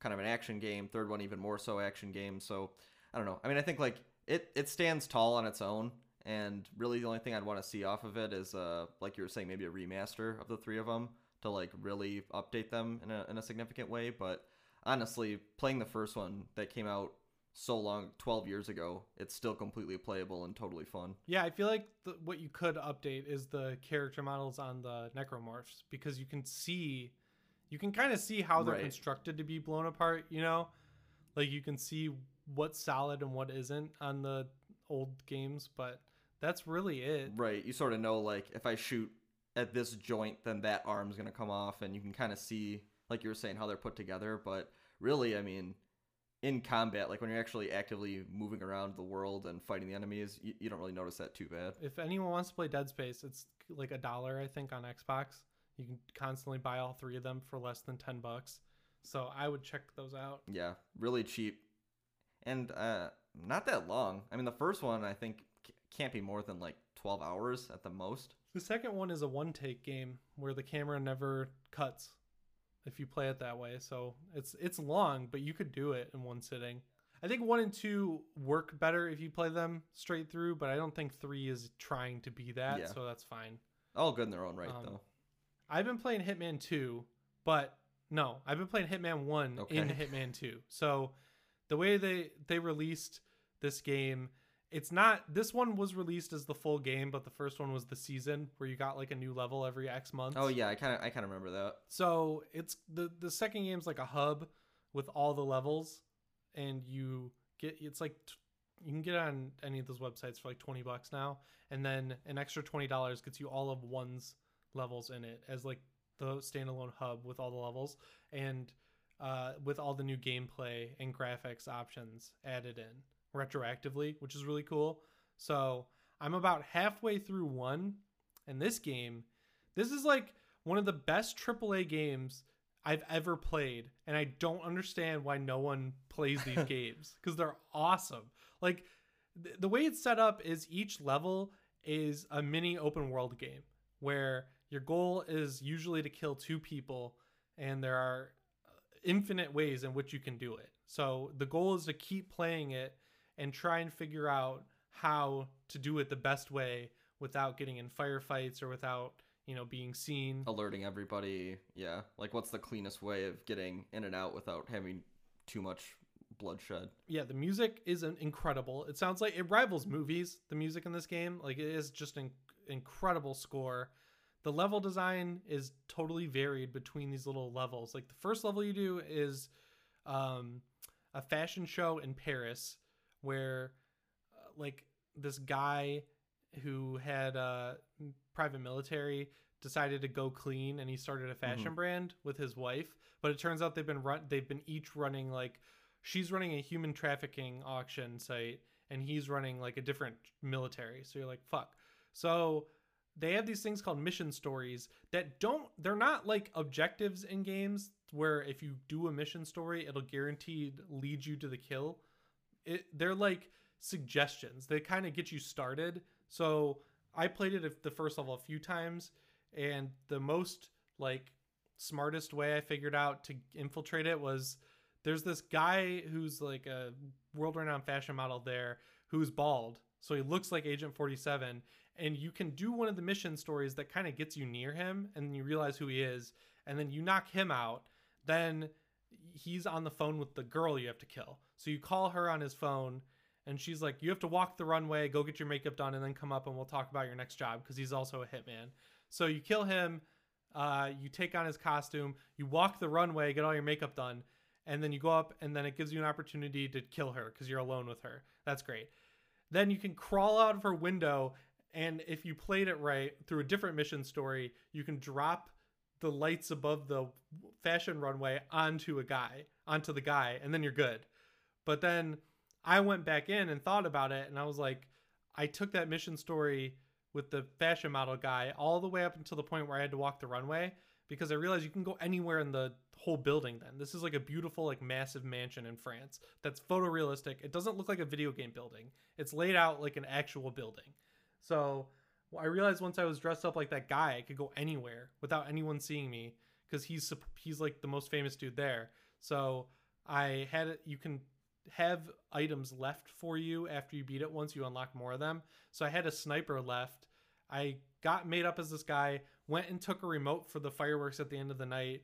kind of an action game, third one even more so action game. So I don't know. I mean, I think like it it stands tall on its own, and really the only thing I'd want to see off of it is uh like you were saying maybe a remaster of the three of them to like really update them in a in a significant way. But honestly, playing the first one that came out so long 12 years ago it's still completely playable and totally fun Yeah, I feel like the, what you could update is the character models on the necromorphs because you can see, you can kind of see how they're Right. constructed to be blown apart. You know, like you can see what's solid and what isn't on the old games, but that's really it. Right. You sort of know like if I shoot at this joint, then that arm's gonna come off, and you can kind of see, like you were saying, how they're put together. But really, I mean, in combat, like when you're actually actively moving around the world and fighting the enemies, you, you don't really notice that too bad. If anyone wants to play Dead Space, it's like a dollar I think on Xbox. You can constantly buy all three of them for less than ten bucks. So I would check those out. Yeah, really cheap, and uh, not that long. I mean, the first one I think can't be more than like 12 hours at the most. The second one is a one take game where the camera never cuts if you play it that way. So it's it's long, but you could do it in one sitting. I think one and two work better if you play them straight through, but I don't think three is trying to be that, Yeah. so that's fine. All good in their own right, Um, though. I've been playing Hitman 2, but no, I've been playing Hitman 1 in Hitman 2. So the way they they released this game, it's not this one was released as the full game, but the first one was the season where you got like a new level every X months. Oh yeah, I kind of I kind of remember that. So it's the the second game's like a hub with all the levels, and you get it's like t- you can get on any of those websites for like twenty bucks now, and then an extra twenty dollars gets you all of one's levels in it as like the standalone hub with all the levels and uh, with all the new gameplay and graphics options added in retroactively, which is really cool. So I'm about halfway through one, and this game, this is like one of the best AAA games I've ever played, and I don't understand why no one plays these games because they're awesome. Like th- the way it's set up is each level is a mini open world game where your goal is usually to kill two people, and there are uh, infinite ways in which you can do it. So the goal is to keep playing it and try and figure out how to do it the best way without getting in firefights or without you know being seen alerting everybody. Yeah, like what's the cleanest way of getting in and out without having too much bloodshed? yeah the music is incredible it sounds like it rivals movies the music in this game like it is just an incredible score the level design is totally varied between these little levels like the first level you do is um, a fashion show in paris where uh, like this guy who had uh, private military decided to go clean and he started a fashion brand with his wife but it turns out they've been run they've been each running like she's running a human trafficking auction site and he's running like a different military. So you're like fuck. So they have these things called mission stories that don't they're not like objectives in games where if you do a mission story it'll guaranteed lead you to the kill it they're like suggestions. They kind of get you started. So i played it the first level a few times and the most like smartest way i figured out to infiltrate it was there's this guy who's like a world renowned fashion model there who's bald. So he looks like agent 47 and you can do one of the mission stories that kind of gets you near him and you realize who he is and then you knock him out. Then he's on the phone with the girl you have to kill so you call her on his phone and she's like you have to walk the runway go get your makeup done and then come up and we'll talk about your next job because he's also a hitman So you kill him, uh, you take on his costume, you walk the runway, get all your makeup done, and then you go up, and then it gives you an opportunity to kill her because you're alone with her. That's great. Then you can crawl out of her window, and if you played it right through a different mission story, you can drop the lights above the fashion runway onto a guy, onto the guy, and then you're good. But then I went back in and thought about it, and I was like, I took that mission story with the fashion model guy all the way up until the point where I had to walk the runway because I realized you can go anywhere in the whole building then. This is like a beautiful, like massive mansion in France that's photorealistic. It doesn't look like a video game building, it's laid out like an actual building. So I realized once I was dressed up like that guy, I could go anywhere without anyone seeing me because he's he's like the most famous dude there. So I had. You can have items left for you after you beat it once you unlock more of them. So I had a sniper left. I got made up as this guy, went and took a remote for the fireworks at the end of the night,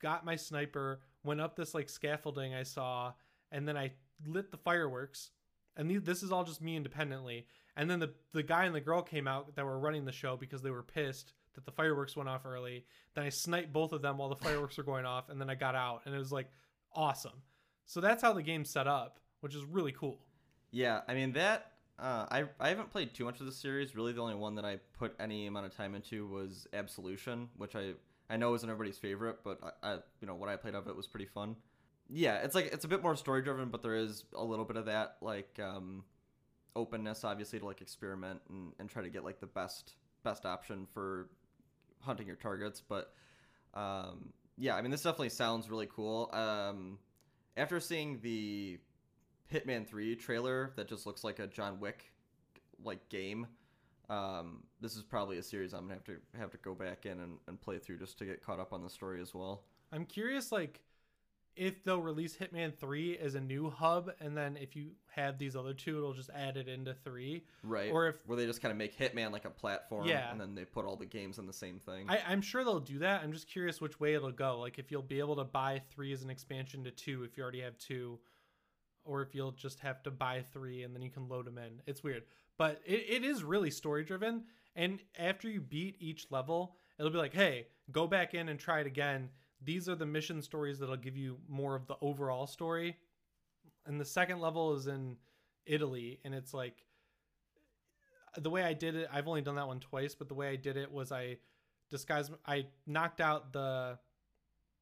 got my sniper, went up this like scaffolding I saw, and then I lit the fireworks. And this is all just me independently. And then the the guy and the girl came out that were running the show because they were pissed that the fireworks went off early. Then I sniped both of them while the fireworks were going off, and then I got out, and it was like awesome. So that's how the game's set up, which is really cool. Yeah, I mean that. Uh, I I haven't played too much of the series. Really, the only one that I put any amount of time into was Absolution, which I I know isn't everybody's favorite, but I, I you know what I played of it was pretty fun. Yeah, it's like it's a bit more story driven, but there is a little bit of that like um, openness, obviously, to like experiment and, and try to get like the best best option for hunting your targets. But um, yeah, I mean, this definitely sounds really cool. Um, after seeing the Hitman 3 trailer that just looks like a John Wick like game, um, this is probably a series I'm gonna have to have to go back in and, and play through just to get caught up on the story as well. I'm curious, like, if they'll release Hitman 3 as a new hub, and then if you have these other two, it'll just add it into 3. Right. Or if. Where they just kind of make Hitman like a platform, Yeah. and then they put all the games in the same thing. I, I'm sure they'll do that. I'm just curious which way it'll go. Like, if you'll be able to buy 3 as an expansion to 2 if you already have 2, or if you'll just have to buy 3 and then you can load them in. It's weird. But it, it is really story driven. And after you beat each level, it'll be like, hey, go back in and try it again these are the mission stories that'll give you more of the overall story. And the second level is in Italy, and it's like the way I did it. I've only done that one twice, but the way I did it was I disguised. I knocked out the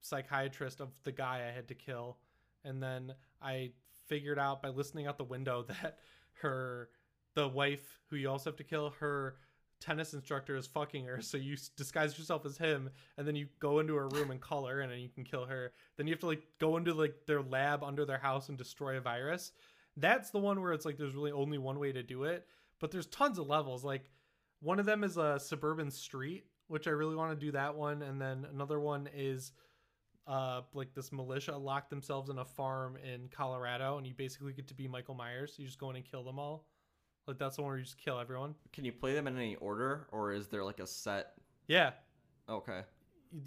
psychiatrist of the guy I had to kill, and then I figured out by listening out the window that her, the wife who you also have to kill, her tennis instructor is fucking her so you disguise yourself as him and then you go into her room and call her and then you can kill her. Then you have to like go into like their lab under their house and destroy a virus. That's the one where it's like there's really only one way to do it but there's tons of levels. Like one of them is a suburban street which i really want to do that one and then another one is uh like this militia locked themselves in a farm in colorado and you basically get to be michael myers you just go in and kill them all like that's the one where you just kill everyone? Can you play them in any order, or is there like a set? yeah. Okay.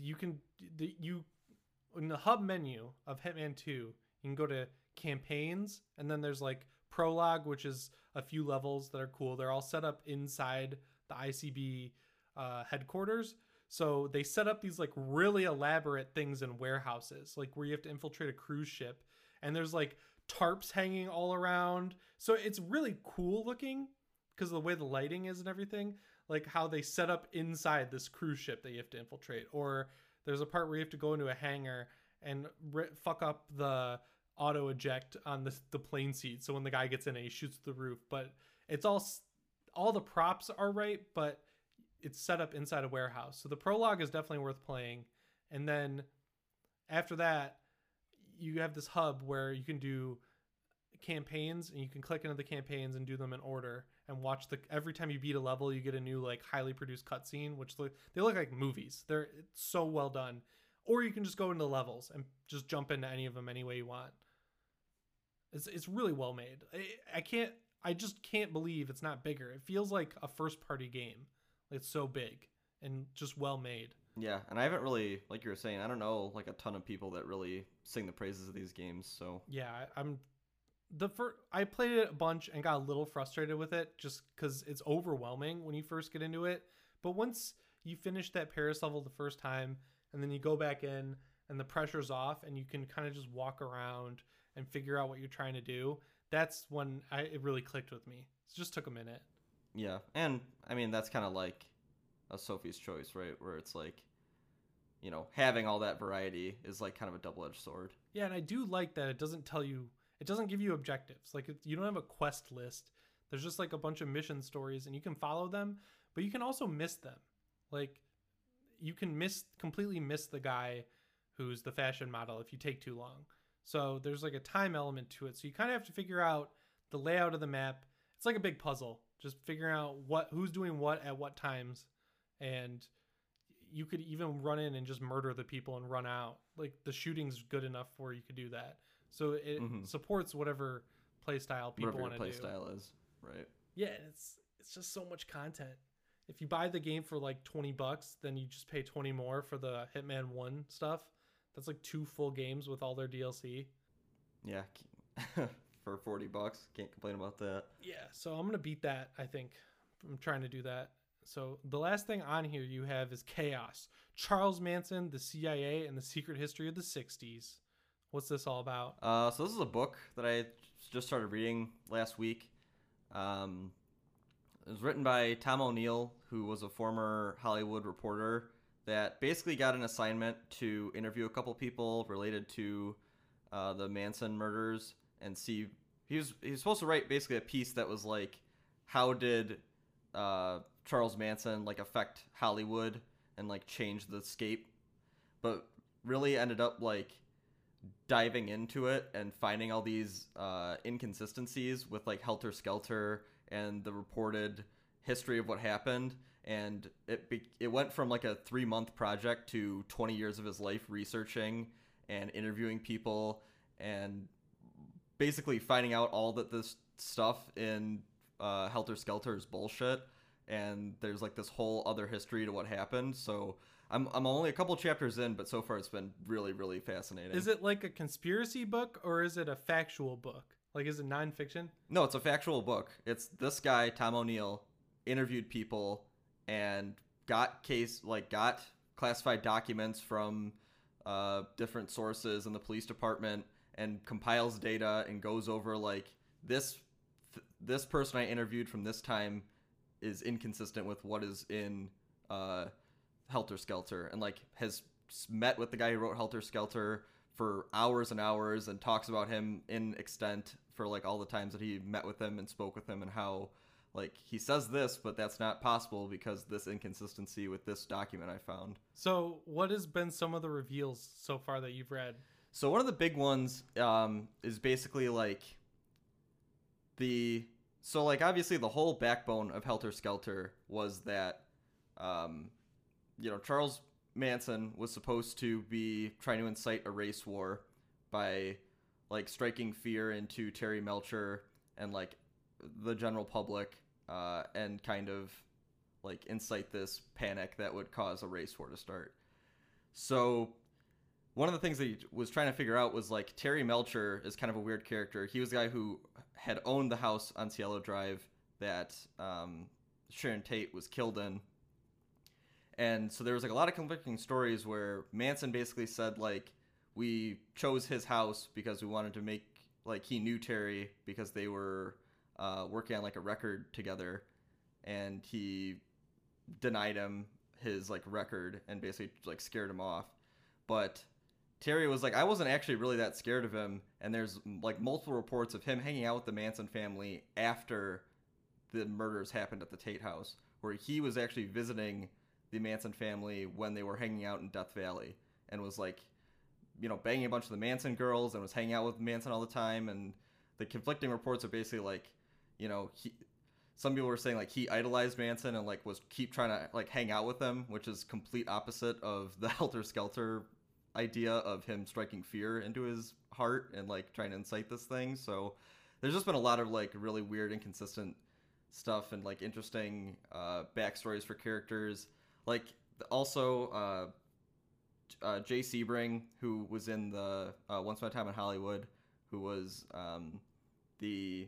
you can you in the hub menu of Hitman 2 you can go to campaigns and then there's like prologue which is a few levels that are cool. They're all set up inside the ICB uh, headquarters. So they set up these like really elaborate things in warehouses like where you have to infiltrate a cruise ship. And there's like tarps hanging all around. So it's really cool looking because of the way the lighting is and everything like how they set up inside this cruise ship that you have to infiltrate. Or there's a part where you have to go into a hangar and fuck up the auto eject on the, the plane seat. So when the guy gets in it he shoots the roof. But it's all all the props are right but it's set up inside a warehouse. So the prologue is definitely worth playing. And then after that you have this hub where you can do campaigns and you can click into the campaigns and do them in order and watch the every time you beat a level you get a new like highly produced cutscene which look they look like movies. They're so well done. Or you can just go into levels and just jump into any of them any way you want. It's, it's really well made. I, I can't i just can't believe it's not bigger. It feels like a first party game. It's so big and just well made Yeah, and I haven't really, like you were saying, I don't know like a ton of people that really sing the praises of these games. So yeah i'm the first i played it a bunch and got a little frustrated with it just because it's overwhelming when you first get into it but once you finish that Paris level the first time, and then you go back in, and the pressure's off, and you can kind of just walk around and figure out what you're trying to do. That's when I, it really clicked with me. It just took a minute. Yeah, and I mean that's kind of like a Sophie's Choice, right? Where it's like, you know, having all that variety is like kind of a double-edged sword. Yeah, and I do like that it doesn't tell you, it doesn't give you objectives. Like you don't have a quest list. There's just like a bunch of mission stories, and you can follow them, but you can also miss them. Like you can miss completely miss the guy who's the fashion model if you take too long. So there's like a time element to it. So you kind of have to figure out the layout of the map. It's like a big puzzle, just figuring out what who's doing what at what times, and you could even run in and just murder the people and run out. Like the shooting's good enough where you could do that. So it Mhm. supports whatever playstyle people want to play do. style is, right? Yeah, and it's it's just so much content. If you buy the game for like 20 bucks, then you just pay 20 more for the Hitman 1 stuff. That's like two full games with all their DLC. Yeah, for forty bucks, can't complain about that. Yeah, so I'm going to beat that, I think. I'm trying to do that. So the last thing on here you have is Chaos. Charles Manson, the CIA, and the secret history of the 60s. What's this all about? Uh, so this is a book that I just started reading last week. Um, it was written by Tom O'Neill, who was a former Hollywood reporter that basically got an assignment to interview a couple people related to uh, the Manson murders and see. He was he was supposed to write basically a piece that was like, how did uh, Charles Manson like affect Hollywood and like change the scape, but really ended up like diving into it and finding all these uh, inconsistencies with like Helter Skelter and the reported history of what happened. And it be- it went from like a three month project to 20 years of his life researching and interviewing people and basically finding out all that this stuff in uh, Helter Skelter is bullshit. And there's like this whole other history to what happened. So I'm, I'm only a couple chapters in, but so far it's been really, really fascinating. Is it like a conspiracy book or is it a factual book? Like, is it nonfiction? No, it's a factual book. It's this guy, Tom O'Neill, interviewed people and got case like got classified documents from uh, different sources in the police department and compiles data and goes over like this th- this person I interviewed from this time is inconsistent with what is in uh, Helter Skelter and like has met with the guy who wrote Helter Skelter for hours and hours and talks about him in extent for like all the times that he met with him and spoke with him and how like he says this but that's not possible because this inconsistency with this document I found. So, what has been some of the reveals so far that you've read? So one of the big ones um, is basically like the so like obviously the whole backbone of Helter Skelter was that um, you know Charles Manson was supposed to be trying to incite a race war by like striking fear into Terry Melcher and like the general public uh, and kind of like incite this panic that would cause a race war to start. So one of the things that he was trying to figure out was like Terry Melcher is kind of a weird character. He was the guy who had owned the house on Cielo Drive that um, Sharon Tate was killed in. And so there was like a lot of conflicting stories where Manson basically said like we chose his house because we wanted to make like he knew Terry because they were uh, working on like a record together, and he denied him his like record and basically like scared him off. But Terry was like, I wasn't actually really that scared of him, and there's like multiple reports of him hanging out with the Manson family after the murders happened at the Tate house, where he was actually visiting the Manson family when they were hanging out in Death Valley, and was like, you know, banging a bunch of the Manson girls, and was hanging out with Manson all the time, and the conflicting reports are basically like, you know, he. Some people were saying like he idolized Manson and like was keep trying to like hang out with him, which is complete opposite of the Helter Skelter idea of him striking fear into his heart and like trying to incite this thing. So there's just been a lot of like really weird, inconsistent stuff and like interesting uh, backstories for characters. Like also uh, uh, Jay Sebring, who was in the uh, Once Upon a Time in Hollywood, who was um, the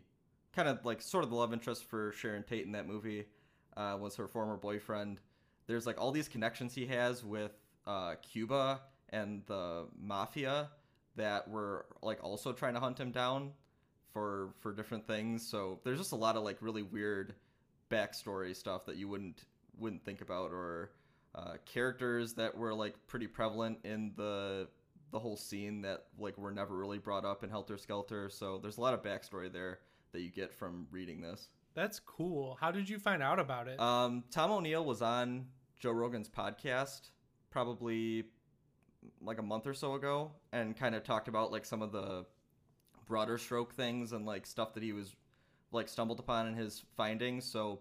kind of like sort of the love interest for Sharon Tate in that movie, uh, was her former boyfriend. there's like all these connections he has with uh, Cuba and the mafia that were like also trying to hunt him down for for different things. So there's just a lot of like really weird backstory stuff that you wouldn't wouldn't think about or uh, characters that were like pretty prevalent in the the whole scene that like were never really brought up in Helter Skelter. So there's a lot of backstory there that you get from reading this. That's cool. How did you find out about it? Um, Tom O'Neill was on Joe Rogan's podcast probably like a month or so ago and kind of talked about like some of the broader stroke things and like stuff that he was like stumbled upon in his findings. So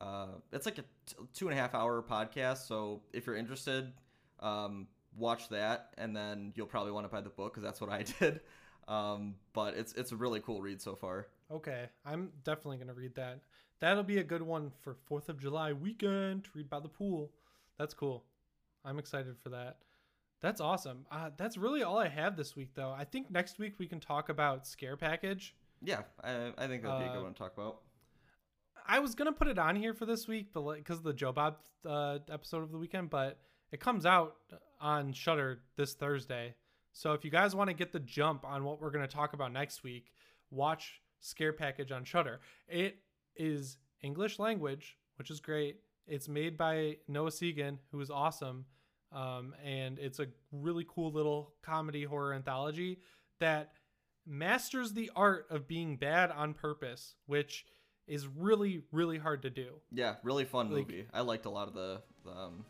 uh, it's like a t- two and a half hour podcast. So if you're interested, um, watch that, and then you'll probably want to buy the book because that's what I did. Um, but it's it's a really cool read so far. Okay, I'm definitely gonna read that. That'll be a good one for Fourth of July weekend. Read by the pool. That's cool. I'm excited for that. That's awesome. Uh, that's really all I have this week, though. I think next week we can talk about Scare Package. Yeah, I, I think that'd be a good Uh, one to talk about. I was gonna put it on here for this week, but because of the Joe Bob uh, episode of the weekend, but it comes out on Shudder this Thursday. So if you guys want to get the jump on what we're gonna talk about next week, watch Scare Package on Shudder. It is English language, which is great. It's made by Noah Segan, who is awesome, um, and it's a really cool little comedy horror anthology that masters the art of being bad on purpose, which is really really hard to do. Yeah, really fun like- movie. I liked a lot of the um,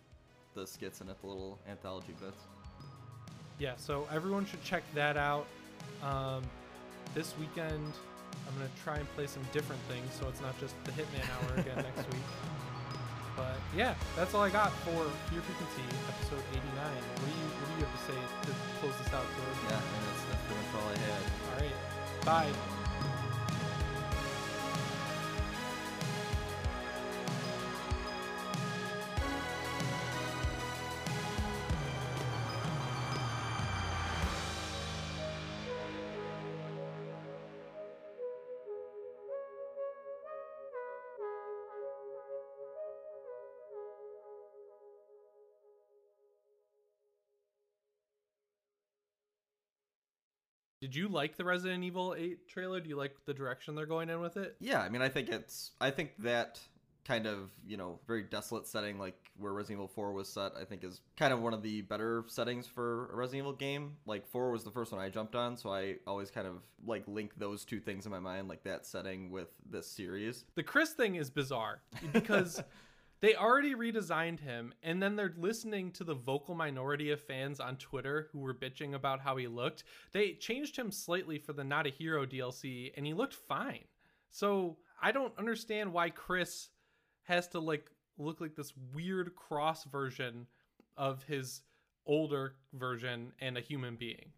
the skits in it, the little anthology bits. Yeah, so everyone should check that out. Um, this weekend, I'm gonna try and play some different things, so it's not just the Hitman Hour again next week. But yeah, that's all I got for Fear Frequency episode 89. What do you What do you have to say to close this out, George? Yeah, and that's, that's pretty much all I had. All right, bye. Did you like the Resident Evil 8 trailer? Do you like the direction they're going in with it? Yeah, I mean, I think it's, I think that kind of, you know, very desolate setting like where Resident Evil 4 was set, I think is kind of one of the better settings for a Resident Evil game. Like 4 was the first one I jumped on, so I always kind of like link those two things in my mind, like that setting with this series. The Chris thing is bizarre because they already redesigned him and then they're listening to the vocal minority of fans on Twitter who were bitching about how he looked. They changed him slightly for the Not a Hero DLC and he looked fine. So I don't understand why Chris has to like look like this weird cross version of his older version and a human being.